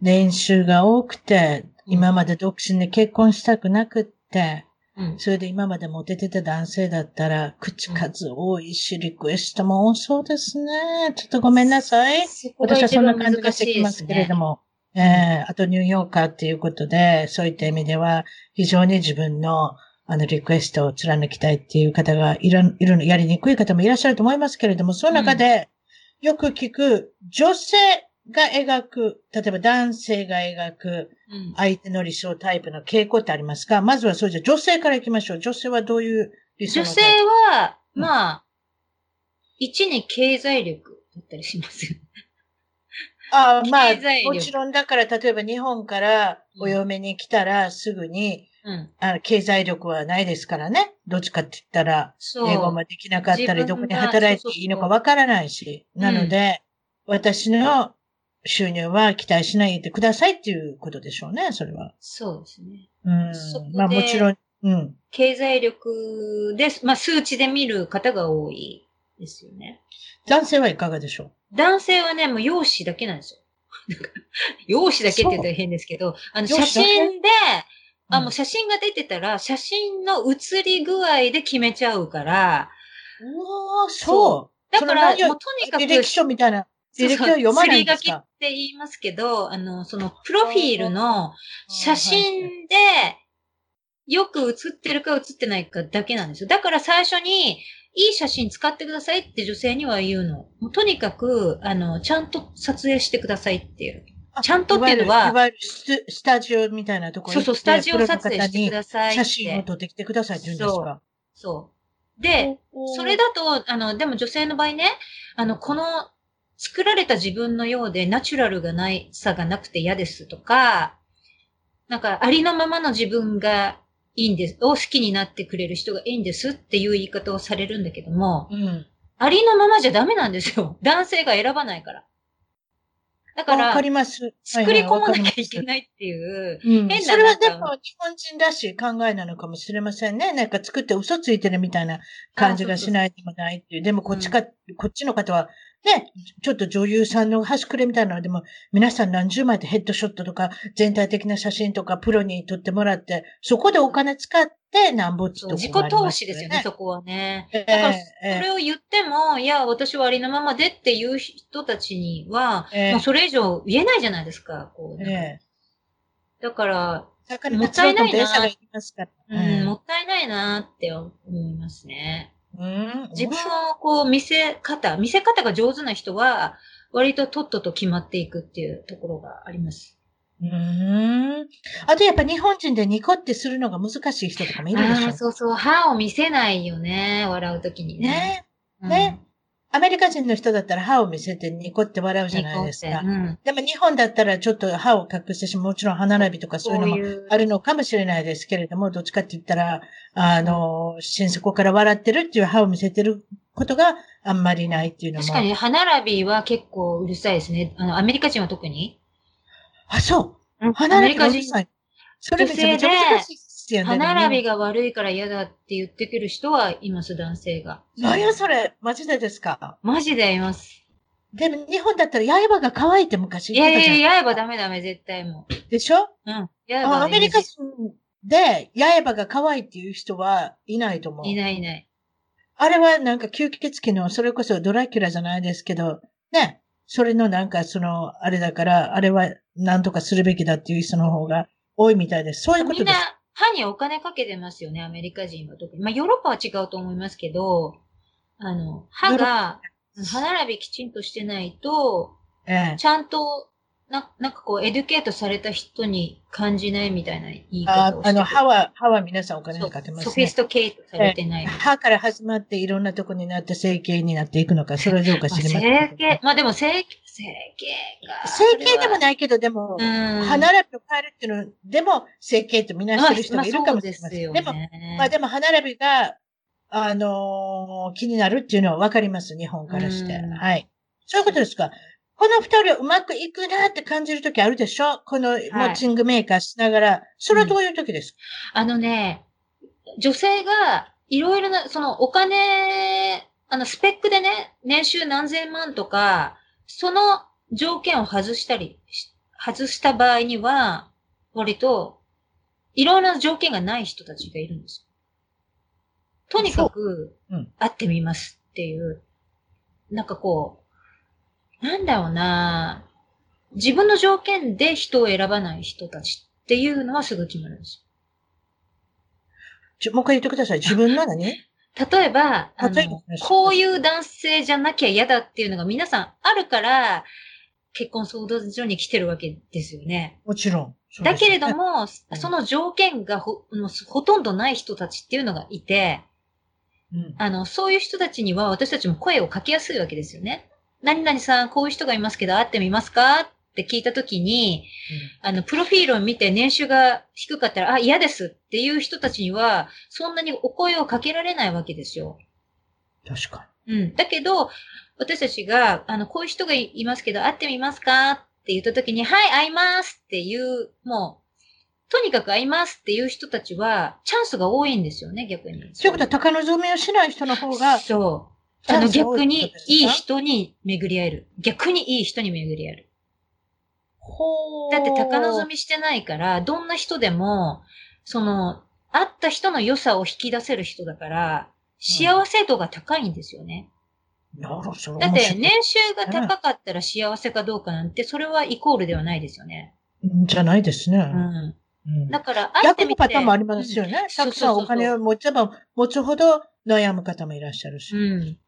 年収が多くて、今まで独身で結婚したくなくって、うん。それで今までモテてた男性だったら、口数多いし、リクエストも多そうですね。ちょっとごめんなさい。私はそんな感じが難してきますすけれねど。も。ええあとニューヨーカーっていうことで、そういった意味では、非常に自分の、あの、リクエストを貫きたいっていう方がいる、いるの、やりにくい方もいらっしゃると思いますけれども、その中で、よく聞く、女性が描く、例えば男性が描く、うん相手の理想タイプの傾向ってありますか？まずはそうじゃ、女性から行きましょう。女性はどういう理想女性は、うんまあ、一に経済力だったりしますよね。あ あ、まあもちろんだから、例えば日本からお嫁に来たらすぐに、うん。あの経済力はないですからね。どっちかって言ったら。英語もできなかったり、どこに働いていいのかわからないし。なので、私の収入は期待しないでくださいっていうことでしょうね、それは。そうですね。うんまあもちろん、うん。経済力で、まあ数値で見る方が多いですよね。男性はいかがでしょ男性はね、もう容姿だけなんですよ。容姿だけって言ったら変ですけど、あの、写真で、う。あ、もう写真が出てたら、写真の写り具合で決めちゃうから、うわーそう。だから、もうとにかく、履歴書みたいな。そうそう履歴書読まないんですすり書きっか？て言いますけど、あの、その、プロフィールの写真で、よく写ってるか写ってないかだけなんですよ。だから最初に、いい写真使ってくださいって女性には言うの。もうとにかく、あの、ちゃんと撮影してくださいっていう。あちゃんとっていうのはいわゆるいわゆるススタジオみたいなところそうそう、スタジオ撮影してくさださいって。写真を撮ってきてくださいって言うんですか？そう。で、それだと、あの、でも女性の場合ね、あの、この、作られた自分のようでナチュラルがないさがなくて嫌ですとか、なんか、ありのままの自分がいいんです、を好きになってくれる人がいいんですっていう言い方をされるんだけども、うん。ありのままじゃダメなんですよ。男性が選ばないから。だか、わからります。作り込まなきゃいけい。ないっていう、うん、変なそれはでも日本人らしい考えなのかもしれませんね。なんか作って嘘ついてるみたいな感じがしないでもないっていう。でもこっちか、こっちの方は、ね、ちょっと女優さんの端くれみたいなのでも、皆さん何十枚ってヘッドショットとか、全体的な写真とかプロに撮ってもらって、そこでお金使ってなんぼっちとそう自己投資ですよね、そこはね。ええだから、そえれを言っても、いや、私はありのままでっていう人たちには、ええもうそれ以上言えないじゃないですか。こうええだから、だから、もったいないな。うんもったいないなって思いますね。うん自分をこう見せ方、見せ方が上手な人は、割ととっとと決まっていくっていうところがあります。うーん。あとやっぱ日本人でニコってするのが難しい人とかもいるでしょ。そうそう、歯を見せないよね、笑うときにね。ね。うんねアメリカ人の人だったら歯を見せてニコって笑うじゃないですか。うんでも日本だったらちょっと歯を隠してしもちろん歯並びとかそういうのもうあるのかもしれないですけれども、どっちかって言ったら、あの、心底から笑ってるっていう歯を見せてることがあんまりないっていうのも。確かに歯並びは結構うるさいですね。あの、アメリカ人は特に。あ、そう。歯並びがうるさい。それめちゃめちゃ難しいね。歯並びが悪いから嫌だって言ってくる人はいます、男性が。何やそれマジでですか？マジでいます。でも日本だったら刃が乾いて昔いやい言ってたじゃん。やいや、刃ダメダメ、絶対もでしょ？う。うん。あ刃アメリカ人で刃が乾いっていう人はいないと思う。いないいない。あれはなんか吸血鬼の、それこそドラキュラじゃないですけど、ね。それのなんかその、あれだから、あれは何とかするべきだっていう人の方が多いみたいです。そういうこみんなとです。歯にお金かけてますよね、アメリカ人は特に。まあ、ヨーロッパは違うと思いますけど、あの、歯が、歯並びきちんとしてないと、ええ。ちゃんと、ななんかこう、 educate された人に感じないみたいな言い方をしてあの、歯は、歯は皆さんお金にかけますね。 sophisticate されてない。歯から始まっていろんなとこになって整形になっていくのか、それはどうか知りません整。形、まあでも整形、整形が。整形でもい。ないけど、でも、うん。歯並びを変えるっていうのでも、整形とみなしてる人まあもいるかもしれません。そうでも、ですよね。まあでも歯並びが、あのー気になるっていうのはわかります、日本からして。うんはい。そういうことですか。この二人うまくいくなって感じるときあるでしょ？このモッチングメーカーしながら。それはどういうときですか、あのね、女性がいろいろな、そのお金、あの、スペックでね、年収何千万とか、その条件を外したりし、外した場合には、割と、いろんな条件がない人たちがいるんですよ。とにかく会ってみますっていう、なんかこう、なんだろうな自分の条件で人を選ばない人たちっていうのはすぐ決まるんですちょもう一回言ってください。自分の何？よ。例えば、こういう男性じゃなきゃ嫌だっていうのが皆さんあるから、結婚相談所に来てるわけですよね。もちろん。そうだけれど、も、うんその条件がほもうほとんどない人たちっていうのがいて、うんあの、そういう人たちには私たちも声をかけやすいわけですよね。何々さん、こういう人がいますけど会ってみますか？って聞いたときに、あの、プロフィールを見て年収が低かったら、あ、嫌ですっていう人たちには、そんなにお声をかけられないわけですよ。うん確かうん。だけど、私たちが、あの、こういう人がいいますけど、会ってみますか？って言ったときに、はい、会いますっていう、もう、とにかく会いますっていう人たちは、チャンスが多いんですよね、逆に。に。ということは、高望みをしない人の方が、そう。あの、逆にいい人に巡り合える。逆にいい人に巡り合える。ほーだって高望みしてないから、どんな人でも、その、会った人の良さを引き出せる人だから、幸せ度が高いんですよね。なるほど。だって、年収が高かったら幸せかどうかなんて、それはイコールではないですよね。じゃないですね。うん。うんだから、会って逆のみて。パターンもありますよね。うんたくさんお金を持てば持つほど悩む方もいらっしゃるし。うん。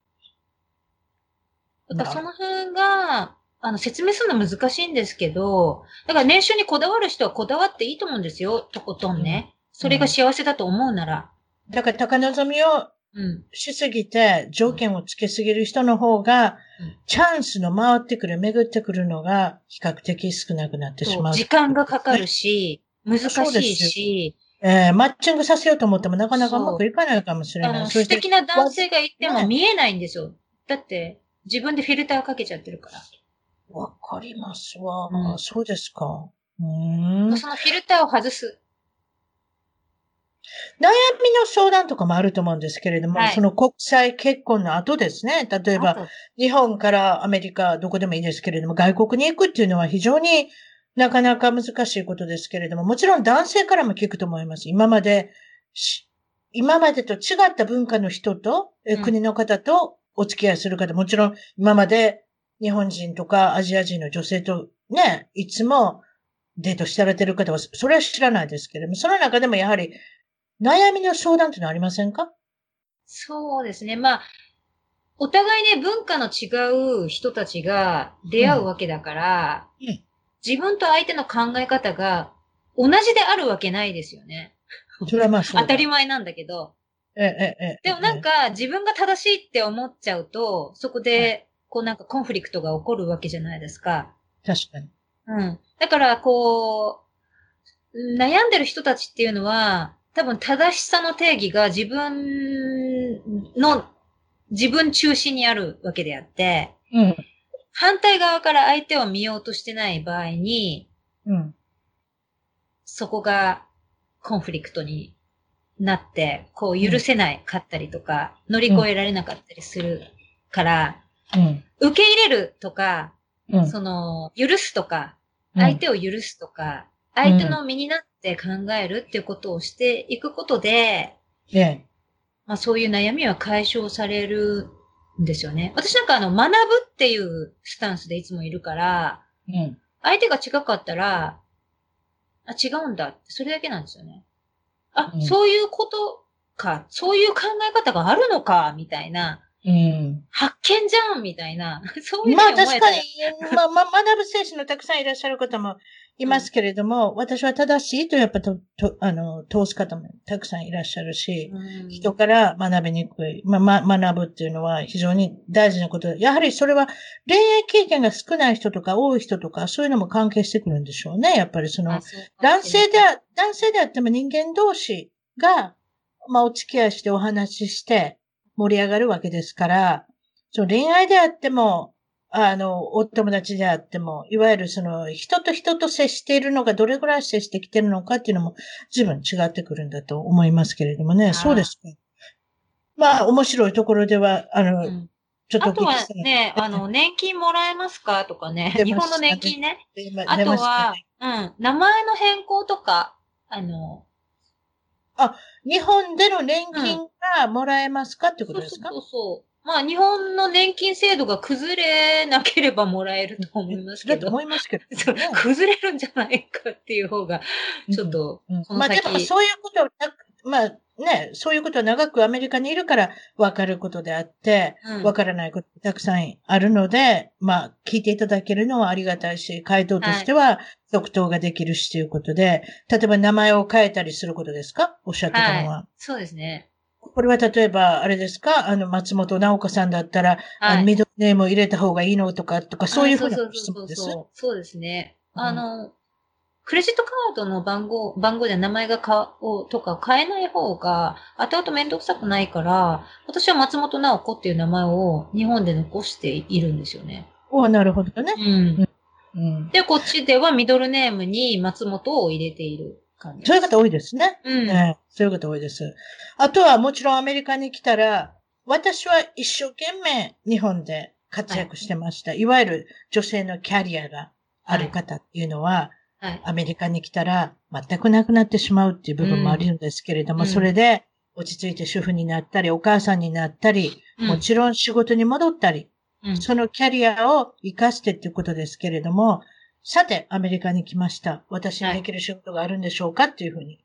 だからその辺が、あの、説明するの難しいんですけど、だから年収にこだわる人はこだわっていいと思うんですよ、とことんね。それが幸せだと思うなら。だから高望みをうん。しすぎて条件をつけすぎる人の方がうん、チャンスの回ってくる、巡ってくるのが比較的少なくなってしまう。時間がかかるし、難しいし、えーマッチングさせようと思ってもなかなかうまくいかないかもしれない。素敵な男性がいてねも見えないんですよ。だって、自分でフィルターかけちゃってるから。わかりますわ、うんそうですか。うーんそのフィルターを外す。悩みの相談とかもあると思うんですけれども、はいその国際結婚の後ですね。例えば、日本からアメリカ、どこでもいいですけれども、外国に行くっていうのは非常になかなか難しいことですけれども、もちろん男性からも聞くと思います。今までし、今までと違った文化の人と、えうん国の方とお付き合いする方、もちろん今まで日本人とかアジア人の女性とね、いつもデートしてられてる方は、それは知らないですけれども、その中でもやはり悩みの相談っていうのはありませんか？そうですね。まあ、お互いね、文化の違う人たちが出会うわけだから、うんうん自分と相手の考え方が同じであるわけないですよね。それはまあ当たり前なんだけど。ええ、え。でもなんか、自分が正しいって思っちゃうと、そこはで、こうなんかコンフリクトが起こるわけじゃないですか。確かに。うん。だから、こう、悩んでる人たちっていうのは、多分正しさの定義が自分の、自分中心にあるわけであって、うん。反対側から相手を見ようとしてない場合に、うん。そこがコンフリクトになって、こう許せないかったりとか、乗り越えられなかったりするから、うん。受け入れるとか、うん。その、許すとか、うん相手を許すとか、相手の身になって考えるっていうことをしていくことで、ええ。まあそういう悩みは解消されるんですよね。私なんかあの、学ぶっていうスタンスでいつもいるから、うん。相手が違かったら、あ、違うんだって、それだけなんですよね。あ、うんそういうことか、そういう考え方があるのか、みたいな。うん。発見じゃんみたいな。そういうふまあ確かに、まあ、まあ、学ぶ精神のたくさんいらっしゃる方もいますけれども、私は正しいとやっぱと、と、あの、通す方もたくさんいらっしゃるし、うん人から学びにくい、まあ、ま、学ぶっていうのは非常に大事なことで、やはりそれは恋愛経験が少ない人とか多い人とか、そういうのも関係してくるんでしょうね。やっぱりその男性であ、男性であっても人間同士が、まあ、お付き合いしてお話しして盛り上がるわけですから、その恋愛であっても、あの、お友達であっても、いわゆるその、人と人と接しているのがどれぐらい接してきてるのかっていうのも、随分違ってくるんだと思いますけれどもね。そうですか。まあ、面白いところでは、あの、うんちょっとおあとはね、あの、年金もらえますかとかね。日本の年金ね。今あとはね、うん、名前の変更とか、あの、日本での年金がもらえますかってことですか、そうそうそう。まあ、日本の年金制度が崩れなければもらえると思いますけど。だと思、いますけど、崩れるんじゃないかっていう方が、ちょっと、うん。この先。まあでもそういうことをまあね、そういうことは長くアメリカにいるから分かることであって、うん分からないことたくさんあるので、まあ聞いていただけるのはありがたいし、回答としては続投ができるしということで、例えば名前を変えたりすることですか？おっしゃってたのは。そうですね。これは例えば、あれですか？あの、松本直子さんだったら、あはい。のミドルネームを入れた方がいいのとか、とか、そういうふうな質問です。そうそうそう。そうですね。うんあの、クレジットカードの番号、番号で名前がか、をとか変えない方が、後々めんどくさくないから、私は松本直子っていう名前を日本で残しているんですよね。おなるほどね。うん。うん。で、こっちではミドルネームに松本を入れている感じ。そういう方多いですね。うん。ね、そういう方多いです。あとはもちろんアメリカに来たら、私は一生懸命日本で活躍してました。い、わゆる女性のキャリアがある方っていうのは、はい。アメリカに来たら全くなくなってしまうっていう部分もあるんですけれども、うん。それで落ち着いて主婦になったり、お母さんになったり、うん。もちろん仕事に戻ったり、うん。そのキャリアを活かしてっていうことですけれども、さて、アメリカに来ました。私にできる仕事があるんでしょうかっていうふうに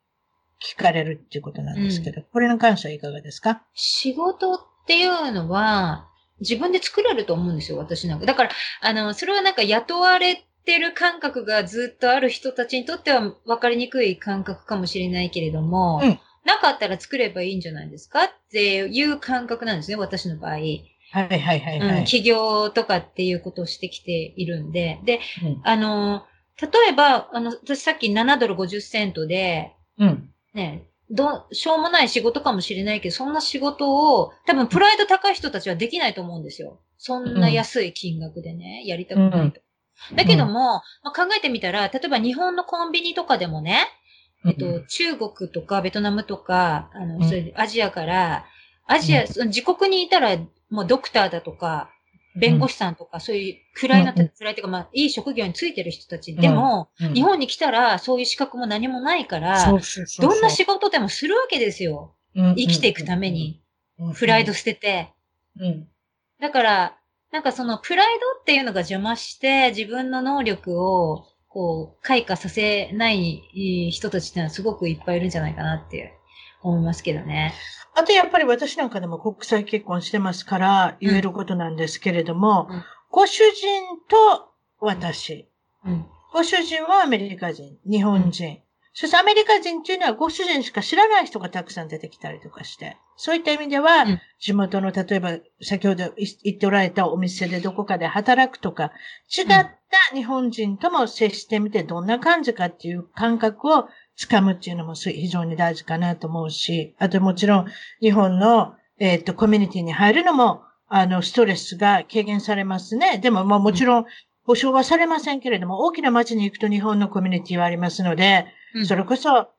聞かれるっていうことなんですけど、これに関してはいかがですか？仕事っていうのは、自分で作れると思うんですよ、私なんか。だから、あの、それはなんか雇われてる感覚がずっとある人たちにとっては分かりにくい感覚かもしれないけれども、うんなかったら作ればいいんじゃないですか？っていう感覚なんですね、私の場合。はいはいはいはい。うん、起業とかっていうことをしてきているんで。で、うんあの、例えば、あの、私さっき7ドル50セントで、うん。ね、ど、しょうもない仕事かもしれないけど、そんな仕事を、多分プライド高い人たちはできないと思うんですよ。そんな安い金額でね、やりたくないと。だけども、まあ、考えてみたら、例えば日本のコンビニとかでもね、えっと、中国とかベトナムとか、あの、うん。そういうアジアから、アジア、うん。その自国にいたら、もうドクターだとか、弁護士さんとか、そういう位の、うんうん。位というか、まあ、いい職業についてる人たち。でも、うん。日本に来たら、そういう資格も何もないから、どんな仕事でもするわけですよ。生きていくために、うん、プライド捨てて。うん。だから、なんかそのプライドっていうのが邪魔して、自分の能力を、こう、開花させない人たちってのはすごくいっぱいいるんじゃないかなって思いますけどね。あとやっぱり私なんかでも国際結婚してますから言えることなんですけれども、うんご主人と私、うん。ご主人はアメリカ人、日本人。そしてアメリカ人っていうのはご主人しか知らない人がたくさん出てきたりとかして。そういった意味では、うん。地元の例えば先ほど言っておられたお店でどこかで働くとか、違った日本人とも接してみてどんな感じかっていう感覚をつかむっていうのも非常に大事かなと思うし、あともちろん日本の、えっ、と、コミュニティに入るのも、あの、ストレスが軽減されますね。でも、まあもちろん、保証はされませんけれども、大きな街に行くと日本のコミュニティはありますので、うん。それこそ、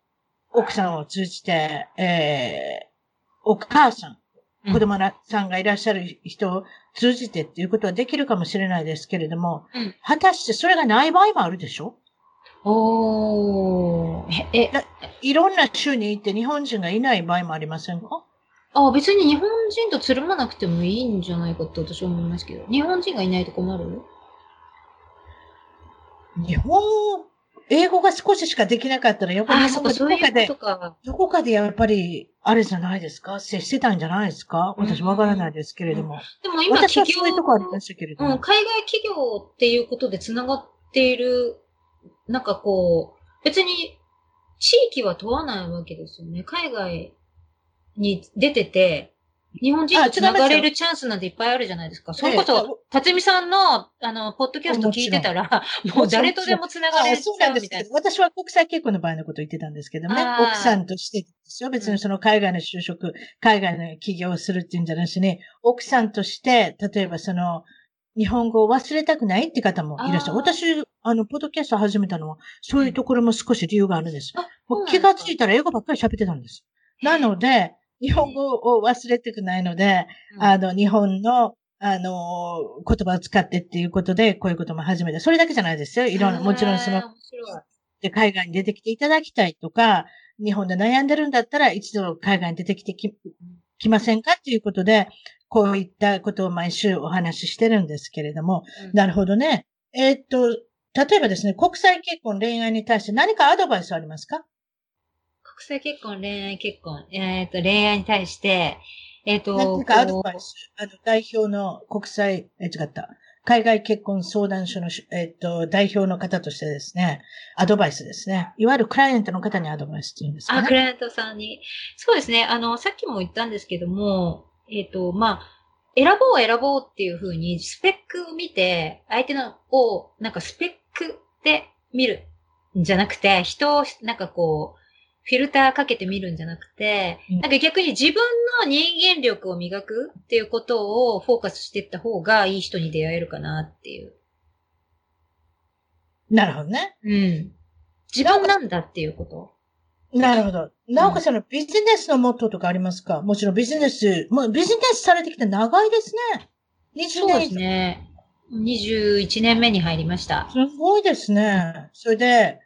奥さんを通じて、えー、お母さん、うん。子供さんがいらっしゃる人を通じてっていうことはできるかもしれないですけれども、うん。果たしてそれがない場合もあるでしょ？おー。え、え、いろんな州に行って日本人がいない場合もありませんか？あ、別に日本人とつるまなくてもいいんじゃないかって私は思いますけど。日本人がいないと困る？日本英語が少ししかできなかったら、やっぱりああ、そっか、で。どこかでやっぱり、あれじゃないですか？接してたんじゃないですか？私わからないですけれども。でも今、企業そういうとこありましたけれどうん、も。海外企業っていうことで繋がっている、なんかこう、別に地域は問わないわけですよね。海外に出てて、日本人と繋がれるチャンスなんていっぱいあるじゃないですか。それこええそ、辰巳さんの、あの、ポッドキャスト聞いてたら、もう誰とでも繋がれあちそうなんです。私は国際結婚の場合のことを言ってたんですけどね。奥さんとしてですよ。別にその海外の就職、海外の起業をするっていうんじゃなしに、奥さんとして、例えばその、日本語を忘れたくないって方もいらっしゃる。私、あの、ポッドキャストを始めたのは、そういうところも少し理由があるんです。う気がついたら英語ばっかり喋ってたんです。なので、日本語を忘れたくないので、うんあの、日本の、あの、言葉を使ってっていうことで、こういうことも始めた。それだけじゃないですよ。いろんな、もちろんそので海外に出てきていただきたいとか、日本で悩んでるんだったら一度海外に出てきてき、きませんかっていうことで、こういったことを毎週お話ししてるんですけれども、うんなるほどね。えーっと、例えばですね、国際結婚、恋愛に対して何かアドバイスありますか？国際結婚、恋愛結婚、えっ、と、恋愛に対して、えっ、と、何かアドバイこスあの、代表の国際、え、違った。海外結婚相談所のし、えっと、代表の方としてですね、アドバイスですね。いわゆるクライアントの方にアドバイスっていうんですかね。クライアントさんに。そうですね。あの、さっきも言ったんですけども、えっ、と、まあ、選ぼう選ぼうっていうふうに、スペックを見て、相手のを、なんかスペックで見るんじゃなくて、人を、なんかこう、フィルターかけて見るんじゃなくて、うんなんか逆に自分の人間力を磨くっていうことをフォーカスしていった方がいい人に出会えるかなっていう。なるほどね。うん。自分なんだっていうこと？なるほど。なおかつそのビジネスのモットーとかありますか？もちろんビジネス、もうビジネスされてきて長いですね。20そうです。ね。21年目に入りました。すごいですね。それで、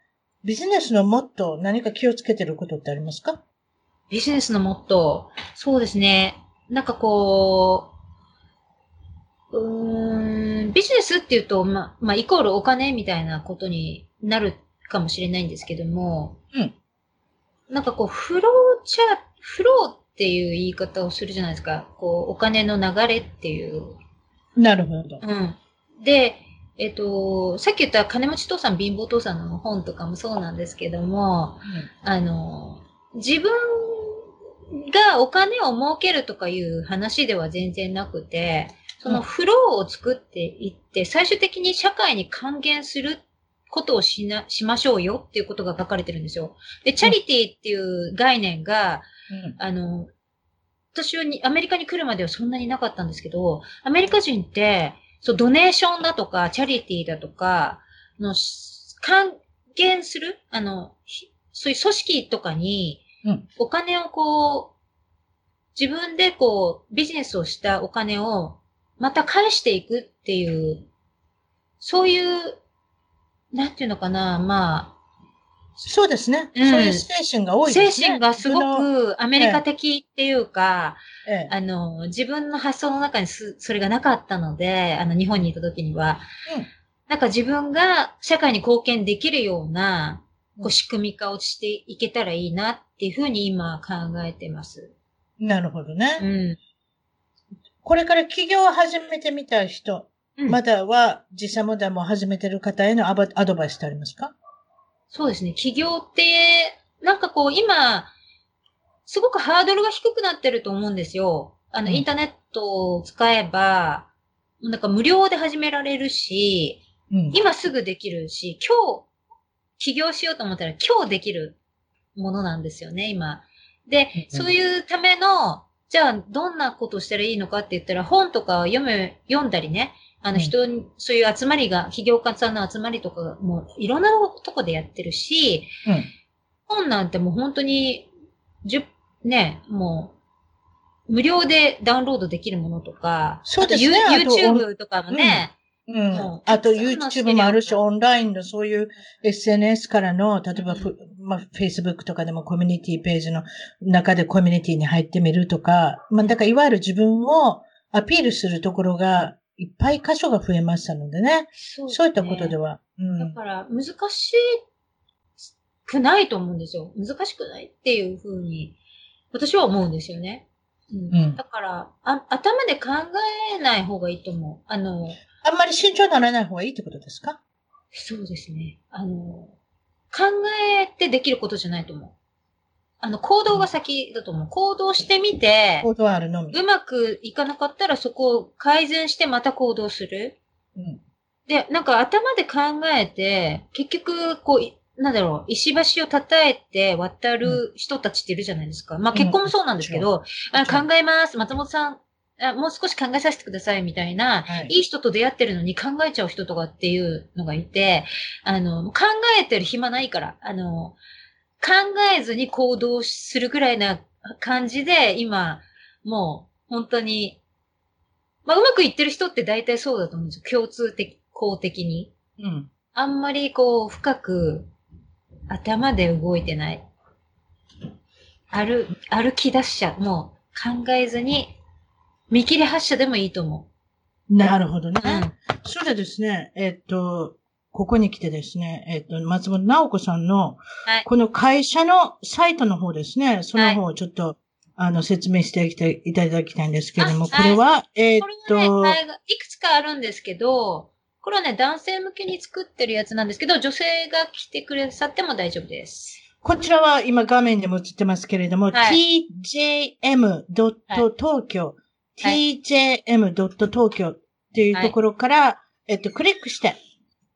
ビジネスのモットー、何か気をつけてることってありますか？ビジネスのモットー。そうですね。なんかこう、うーん、ビジネスっていうと、ま、まあ、イコールお金みたいなことになるかもしれないんですけども、うん。なんかこう、フローチャー、フローっていう言い方をするじゃないですか。こう、お金の流れっていう。なるほど。うん。で、えっと、さっき言った金持ち父さん貧乏父さんの本とかもそうなんですけども、あの、自分がお金を儲けるとかいう話では全然なくて、そのフローを作っていって、最終的に社会に還元することをしな、しましょうよっていうことが書かれてるんですよ。で、チャリティーっていう概念が、うん。あの、私はにアメリカに来るまではそんなになかったんですけど、アメリカ人って、そう、ドネーションだとか、チャリティーだとか、の、し還元する？あの、ひそういう組織とかにうん、お金をこう、自分でこう、ビジネスをしたお金を、また返していくっていう、そういう、なんていうのかな、まそうですね。うんそういう精神が多あ、いですね。精神がすごくアメリカ的っていうか、ええあの、自分の発想の中にすそれがなかったので、あの、日本にいた時には、うんなんか自分が社会に貢献できるような、うんこう、仕組み化をしていけたらいいなっていうふうに今考えてます。なるほどね。うん。これから起業を始めてみたい人、うんまたは実際問題も始めてる方へのアドバイスってありますか？そうですね。起業って、なんかこう、今、すごくハードルが低くなってると思うんですよ。あの、うんインターネットを使えば、なんか無料で始められるし、うん。今すぐできるし、今日、起業しようと思ったら今日できるものなんですよね、今。で、うんそういうための、じゃあどんなことをしたらいいのかって言ったら本とかを読む、読んだりね、あのうん。人に、そういう集まりが、起業家さんの集まりとかもいろんなとこでやってるし、うん。本なんてもう本当に、10、ね、もう、無料でダウンロードできるものとか、そうですね。YouTube とかもね、うん。あと YouTube もあるし、がオンラインのそういう SNS からの、例えばふ、まあ、Facebook とかでもコミュニティページの中でコミュニティに入ってみるとか、まあ、だからいわゆる自分をアピールするところがいっぱい箇所が増えましたのでね。そうそういったことでは。うん。だから難しいくないと思うんですよ。難しくないっていうふうに、私は思うんですよね。うん。うんだからあ、頭で考えない方がいいと思う。あの、あんまり慎重にならない方がいいってことですか？そうですね。あの、考えてできることじゃないと思う。あの、行動が先だと思う。行動してみて、行動あるのみ。うまくいかなかったらそこを改善してまた行動する。うん。で、なんか頭で考えて、結局、こうい、なんだろう、石橋を叩いて渡る人たちっているじゃないですか。まあ結婚もそうなんですけど、あ考えます、松本さんあ、もう少し考えさせてくださいみたいな、はいいい人と出会ってるのに考えちゃう人とかっていうのがいて、あの、考えてる暇ないから、あの、考えずに行動するぐらいな感じで、今、もう、本当に、まあ、うまくいってる人って大体そうだと思うんですよ。共通的、公的に。うん。あんまりこう、深く、頭で動いてない。歩、歩き出しちゃう。もう、考えずに、見切り発車でもいいと思なるほどね。う。うん。それでですね、えっと、ここに来てですね、えっと、松本直子さんの、はい。この会社のサイトの方ですね、その方をちょっと、あの、説明していただきたいんですけれども、あこれは、えっこれと、はね、いくつかあるんですけど、これはね、男性向けに作ってるやつなんですけど、女性が来てくださっても大丈夫です。こちらは今画面でも映ってますけれども、は tjm.tokyo、はい。tjm.tokyo っていうところから、えっと、クリックして、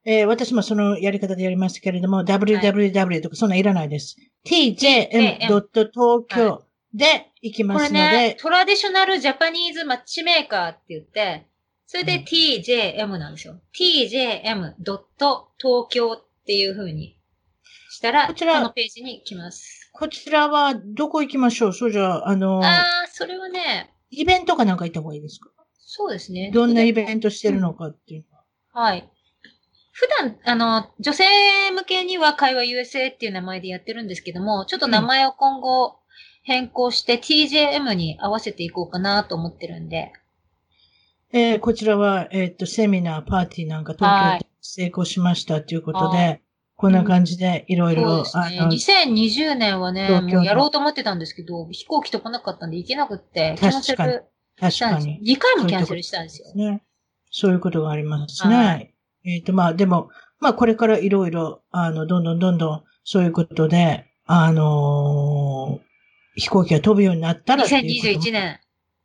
えー私もそのやり方でやりますけれども、www とかそんなんいらないです。tjm.tokyo で行きこれますので、ね、トラディショナルジャパニーズマッチメーカーって言って、それでうん TJM なんですよ。tjm.tokyo っていう風にしたら、ここちらのページに来ます。こちらはどこ行きましょう？そうじゃあ、あの、あー、それはね、イベントかなんか行った方がいいですか？そうですね。どんなイベトントしてるのかっていうのは。はい。普段、あの、女性向けには会話 USA っていう名前でやってるんですけども、ちょっと名前を今後変更して TJM に合わせていこうかなと思ってるんで。えーこちらは、えっ、と、セミナー、パーティーなんか東京で成功しましたということで、はこんな感じでいろいそうろで、すね。あの、2020年はね、もうやろうと思ってたんですけど、飛行機と来なかったんで行けなくって、キャンセ確かにルしたんです確かに。。2回もキャンセルしたんですよ。ね。そういうことがありますね。はえっ、と、まあ、でも、まあ、これからいろいろ、あの、どんどんどんどん、そういうことで、あのー飛行機が飛ぶようになったらっていうことも。2021年、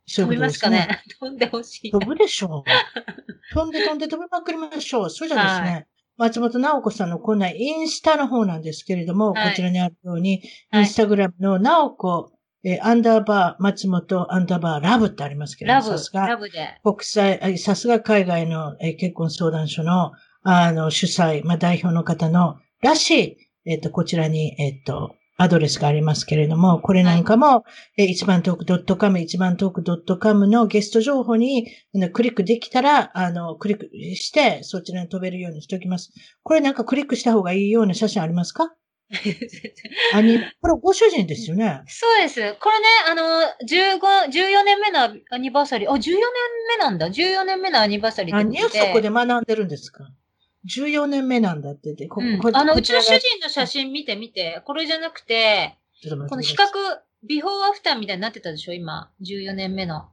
そういうことで飛びますすかね。飛んでほしい。飛ぶでしょう。飛んで飛んで飛びまくりましょう。それじゃですね、は松本直子さんのこんなインスタの方なんですけれども、はい。こちらにあるように、はい。インスタグラムの直子、えーアンダーバー、松本、アンダーバー、ラブってありますけれども、ラブさす、がラブで。国際、あさすが海外の、えー結婚相談所の、あの、主催、まあ、代表の方の、らしい、えっ、と、こちらに、えっ、と、アドレスがありますけれども、これなんかも、えー一番トーク .com、一番トーク .com のゲスト情報にクリックできたら、あの、クリックして、そちらに飛べるようにしておきます。これなんかクリックした方がいいような写真ありますか？あに、これご主人ですよね？そうです。これね、あの、15、14年目のアニバーサリー。あ、14年目なんだ。14年目のアニバーサリーって何をことで。そこで学んでるんですか ?14 年目なんだって言って、こうんこあの、うちの主人の写真見て見て、これじゃなくて、この比較、ビフォーアフターみたいになってたでしょ？今。14年目の。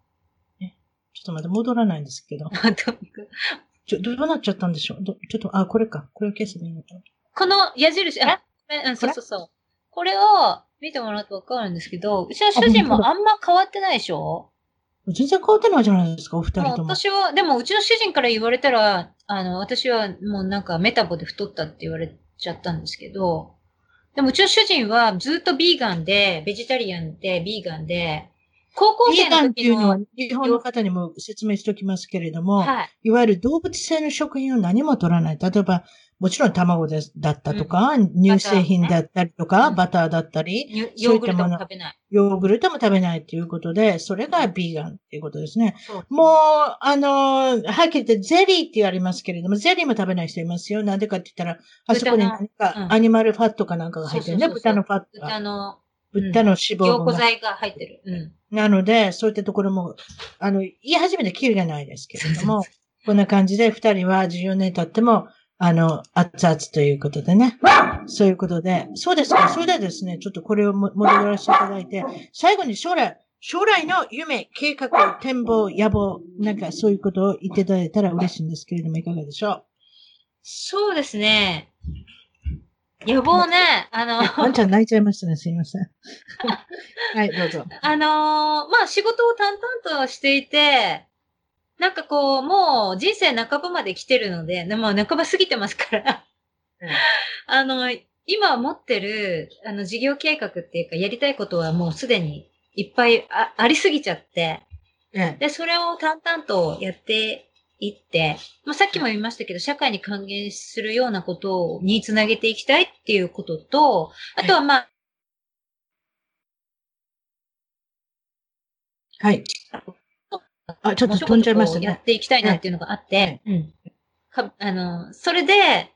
ちょっと待って、戻らないんですけど。ちょ、どうなっちゃったんでしょう？どちょっと、あ、これか。これを消せばいいのかな。この矢印、あ、うん、そうそうそう。これを見てもらうとわかるんですけど、うちの主人もあんま変わってないでしょ？全然変わってないじゃないですか、お二人とも。私は、でもうちの主人から言われたら、あの、私はもうなんかメタボで太ったって言われちゃったんですけど、でもうちの主人はずっとビーガンで、ベジタリアンで、ビーガンで、高校生ビーガンの時の、っていうのは、日本の方にも説明しておきますけれども、はい。いわゆる動物性の食品を何も取らない。例えば、もちろん卵ですだったとか、乳製品だったりとか、うんバターだったり、ヨーグルトも食べない。ヨーグルトも食べないということで、それがビーガンっていうことですね。そうもう、あの、はっきり言ってゼリーってありますけれども、ゼリーも食べない人いますよ。なんでかって言ったら、あそこに何かうんアニマルファットかなんかが入ってるね。豚のファット豚が。の豚の脂肪凝分が。固剤が入ってる。うん。なので、そういったところも、あの、言い始めてキリがないですけれども、こんな感じで二人は14年経っても、あの、熱々ということでね。そういうことで、そうですか。それではですね、ちょっとこれを戻らせていただいて、最後に将来、将来の夢、計画、展望、野望、なんかそういうことを言っていただいたら嬉しいんですけれども、いかがでしょう？そうですね。野望ね、あの、ワンちゃん泣いちゃいましたね、すいません。はい、どうぞ。あのーまあ、仕事を淡々としていて、なんかこう、もう人生半ばまで来てるので、でも半ば過ぎてますから、うん。あの、今持ってる、あの、事業計画っていうか、やりたいことはもうすでにいっぱいあありすぎちゃって、ええ、で、それを淡々とやっていって、まあ、さっきも言いましたけど、社会に還元するようなことにつなげていきたいっていうことと、あとはまあ、はい。あ、ちょっと飛んじゃいましたもうちょこちょこやっね。ていきたいなっていうのがあって、うん。かあの、それで、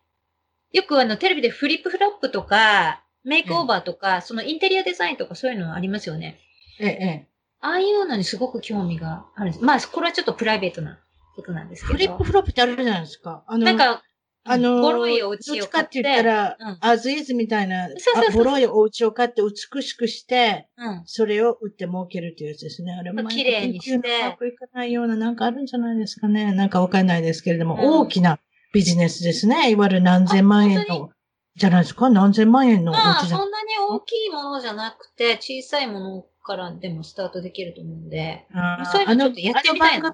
よくあの、テレビでフリップフロップとか、メイクオーバーとか、そのインテリアデザインとかそういうのありますよね。ええ、ええ。ああいうのにすごく興味があるんです。まあ、これはちょっとプライベートなことなんですけど。フリップフロップってあるじゃないですか。あの、なんか、あの、ボロいおどっ家をちかって買って、言ったら、うんアズイズみたいな、そうボロいお家を買って美しくして、うん。それを売って儲けるっていうやつですね。あれも綺麗にしてうまくいかないようななんかあるんじゃないですかね。なんかわかんないですけれども、うん大きなビジネスですね。いわゆる何千万円の、じゃないですか？何千万円のおまあ、家じゃそんなに大きいものじゃなくて、小さいものからでもスタートできると思うんで。あーそういうのちょっとやってみたいな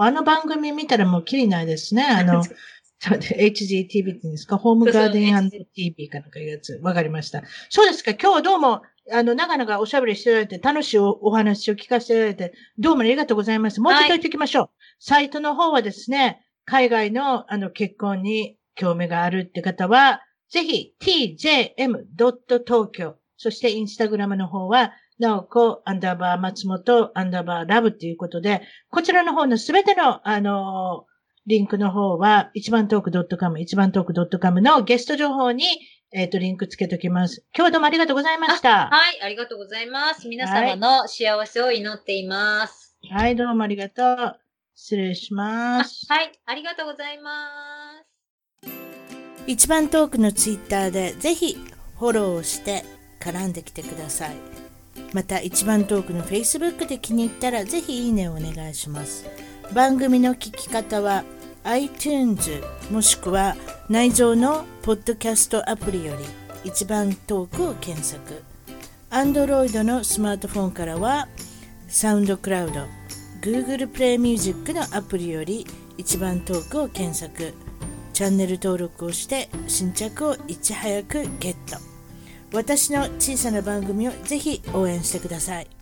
あの番組見たらもうきりないですね。あの、そうで HGTV って言うんですか？ホームガーデン TV かなんかいうやつ。わかりました。そうですか。今日はどうも、あの、長々おしゃべりしていただいて、楽しいおお話を聞かせていただいて、どうもありがとうございます。もうちょっと言っておきましょう。サイトの方はですね、海外のあの結婚に興味があるって方は、ぜひ tjm.tokyo、そしてインスタグラムの方は、なおこ、アンダーバー松本、アンダーバーラブということで、こちらの方のすべての、あのリンクの方は、一番トーク .com、一番トーク .com のゲスト情報に、えっ、と、リンクつけときます。今日はどうもありがとうございました。はい、ありがとうございます。皆様の幸せを祈っています。はい、どうもありがとう。失礼しまあす。はい、ありがとうございます。一番トークのツイッターでぜひフォローをして絡んできてください。また一番トークの Facebook で気に入ったらぜひいいねをお願いします。番組の聞き方は iTunes もしくは内蔵のポッドキャストアプリより一番トークを検索。Android のスマートフォンからはサウンドクラウド、Google プレイミュージックのアプリより一番トークを検索。チャンネル登録をして新着をいち早くゲット。私の小さな番組をぜひ応援してください。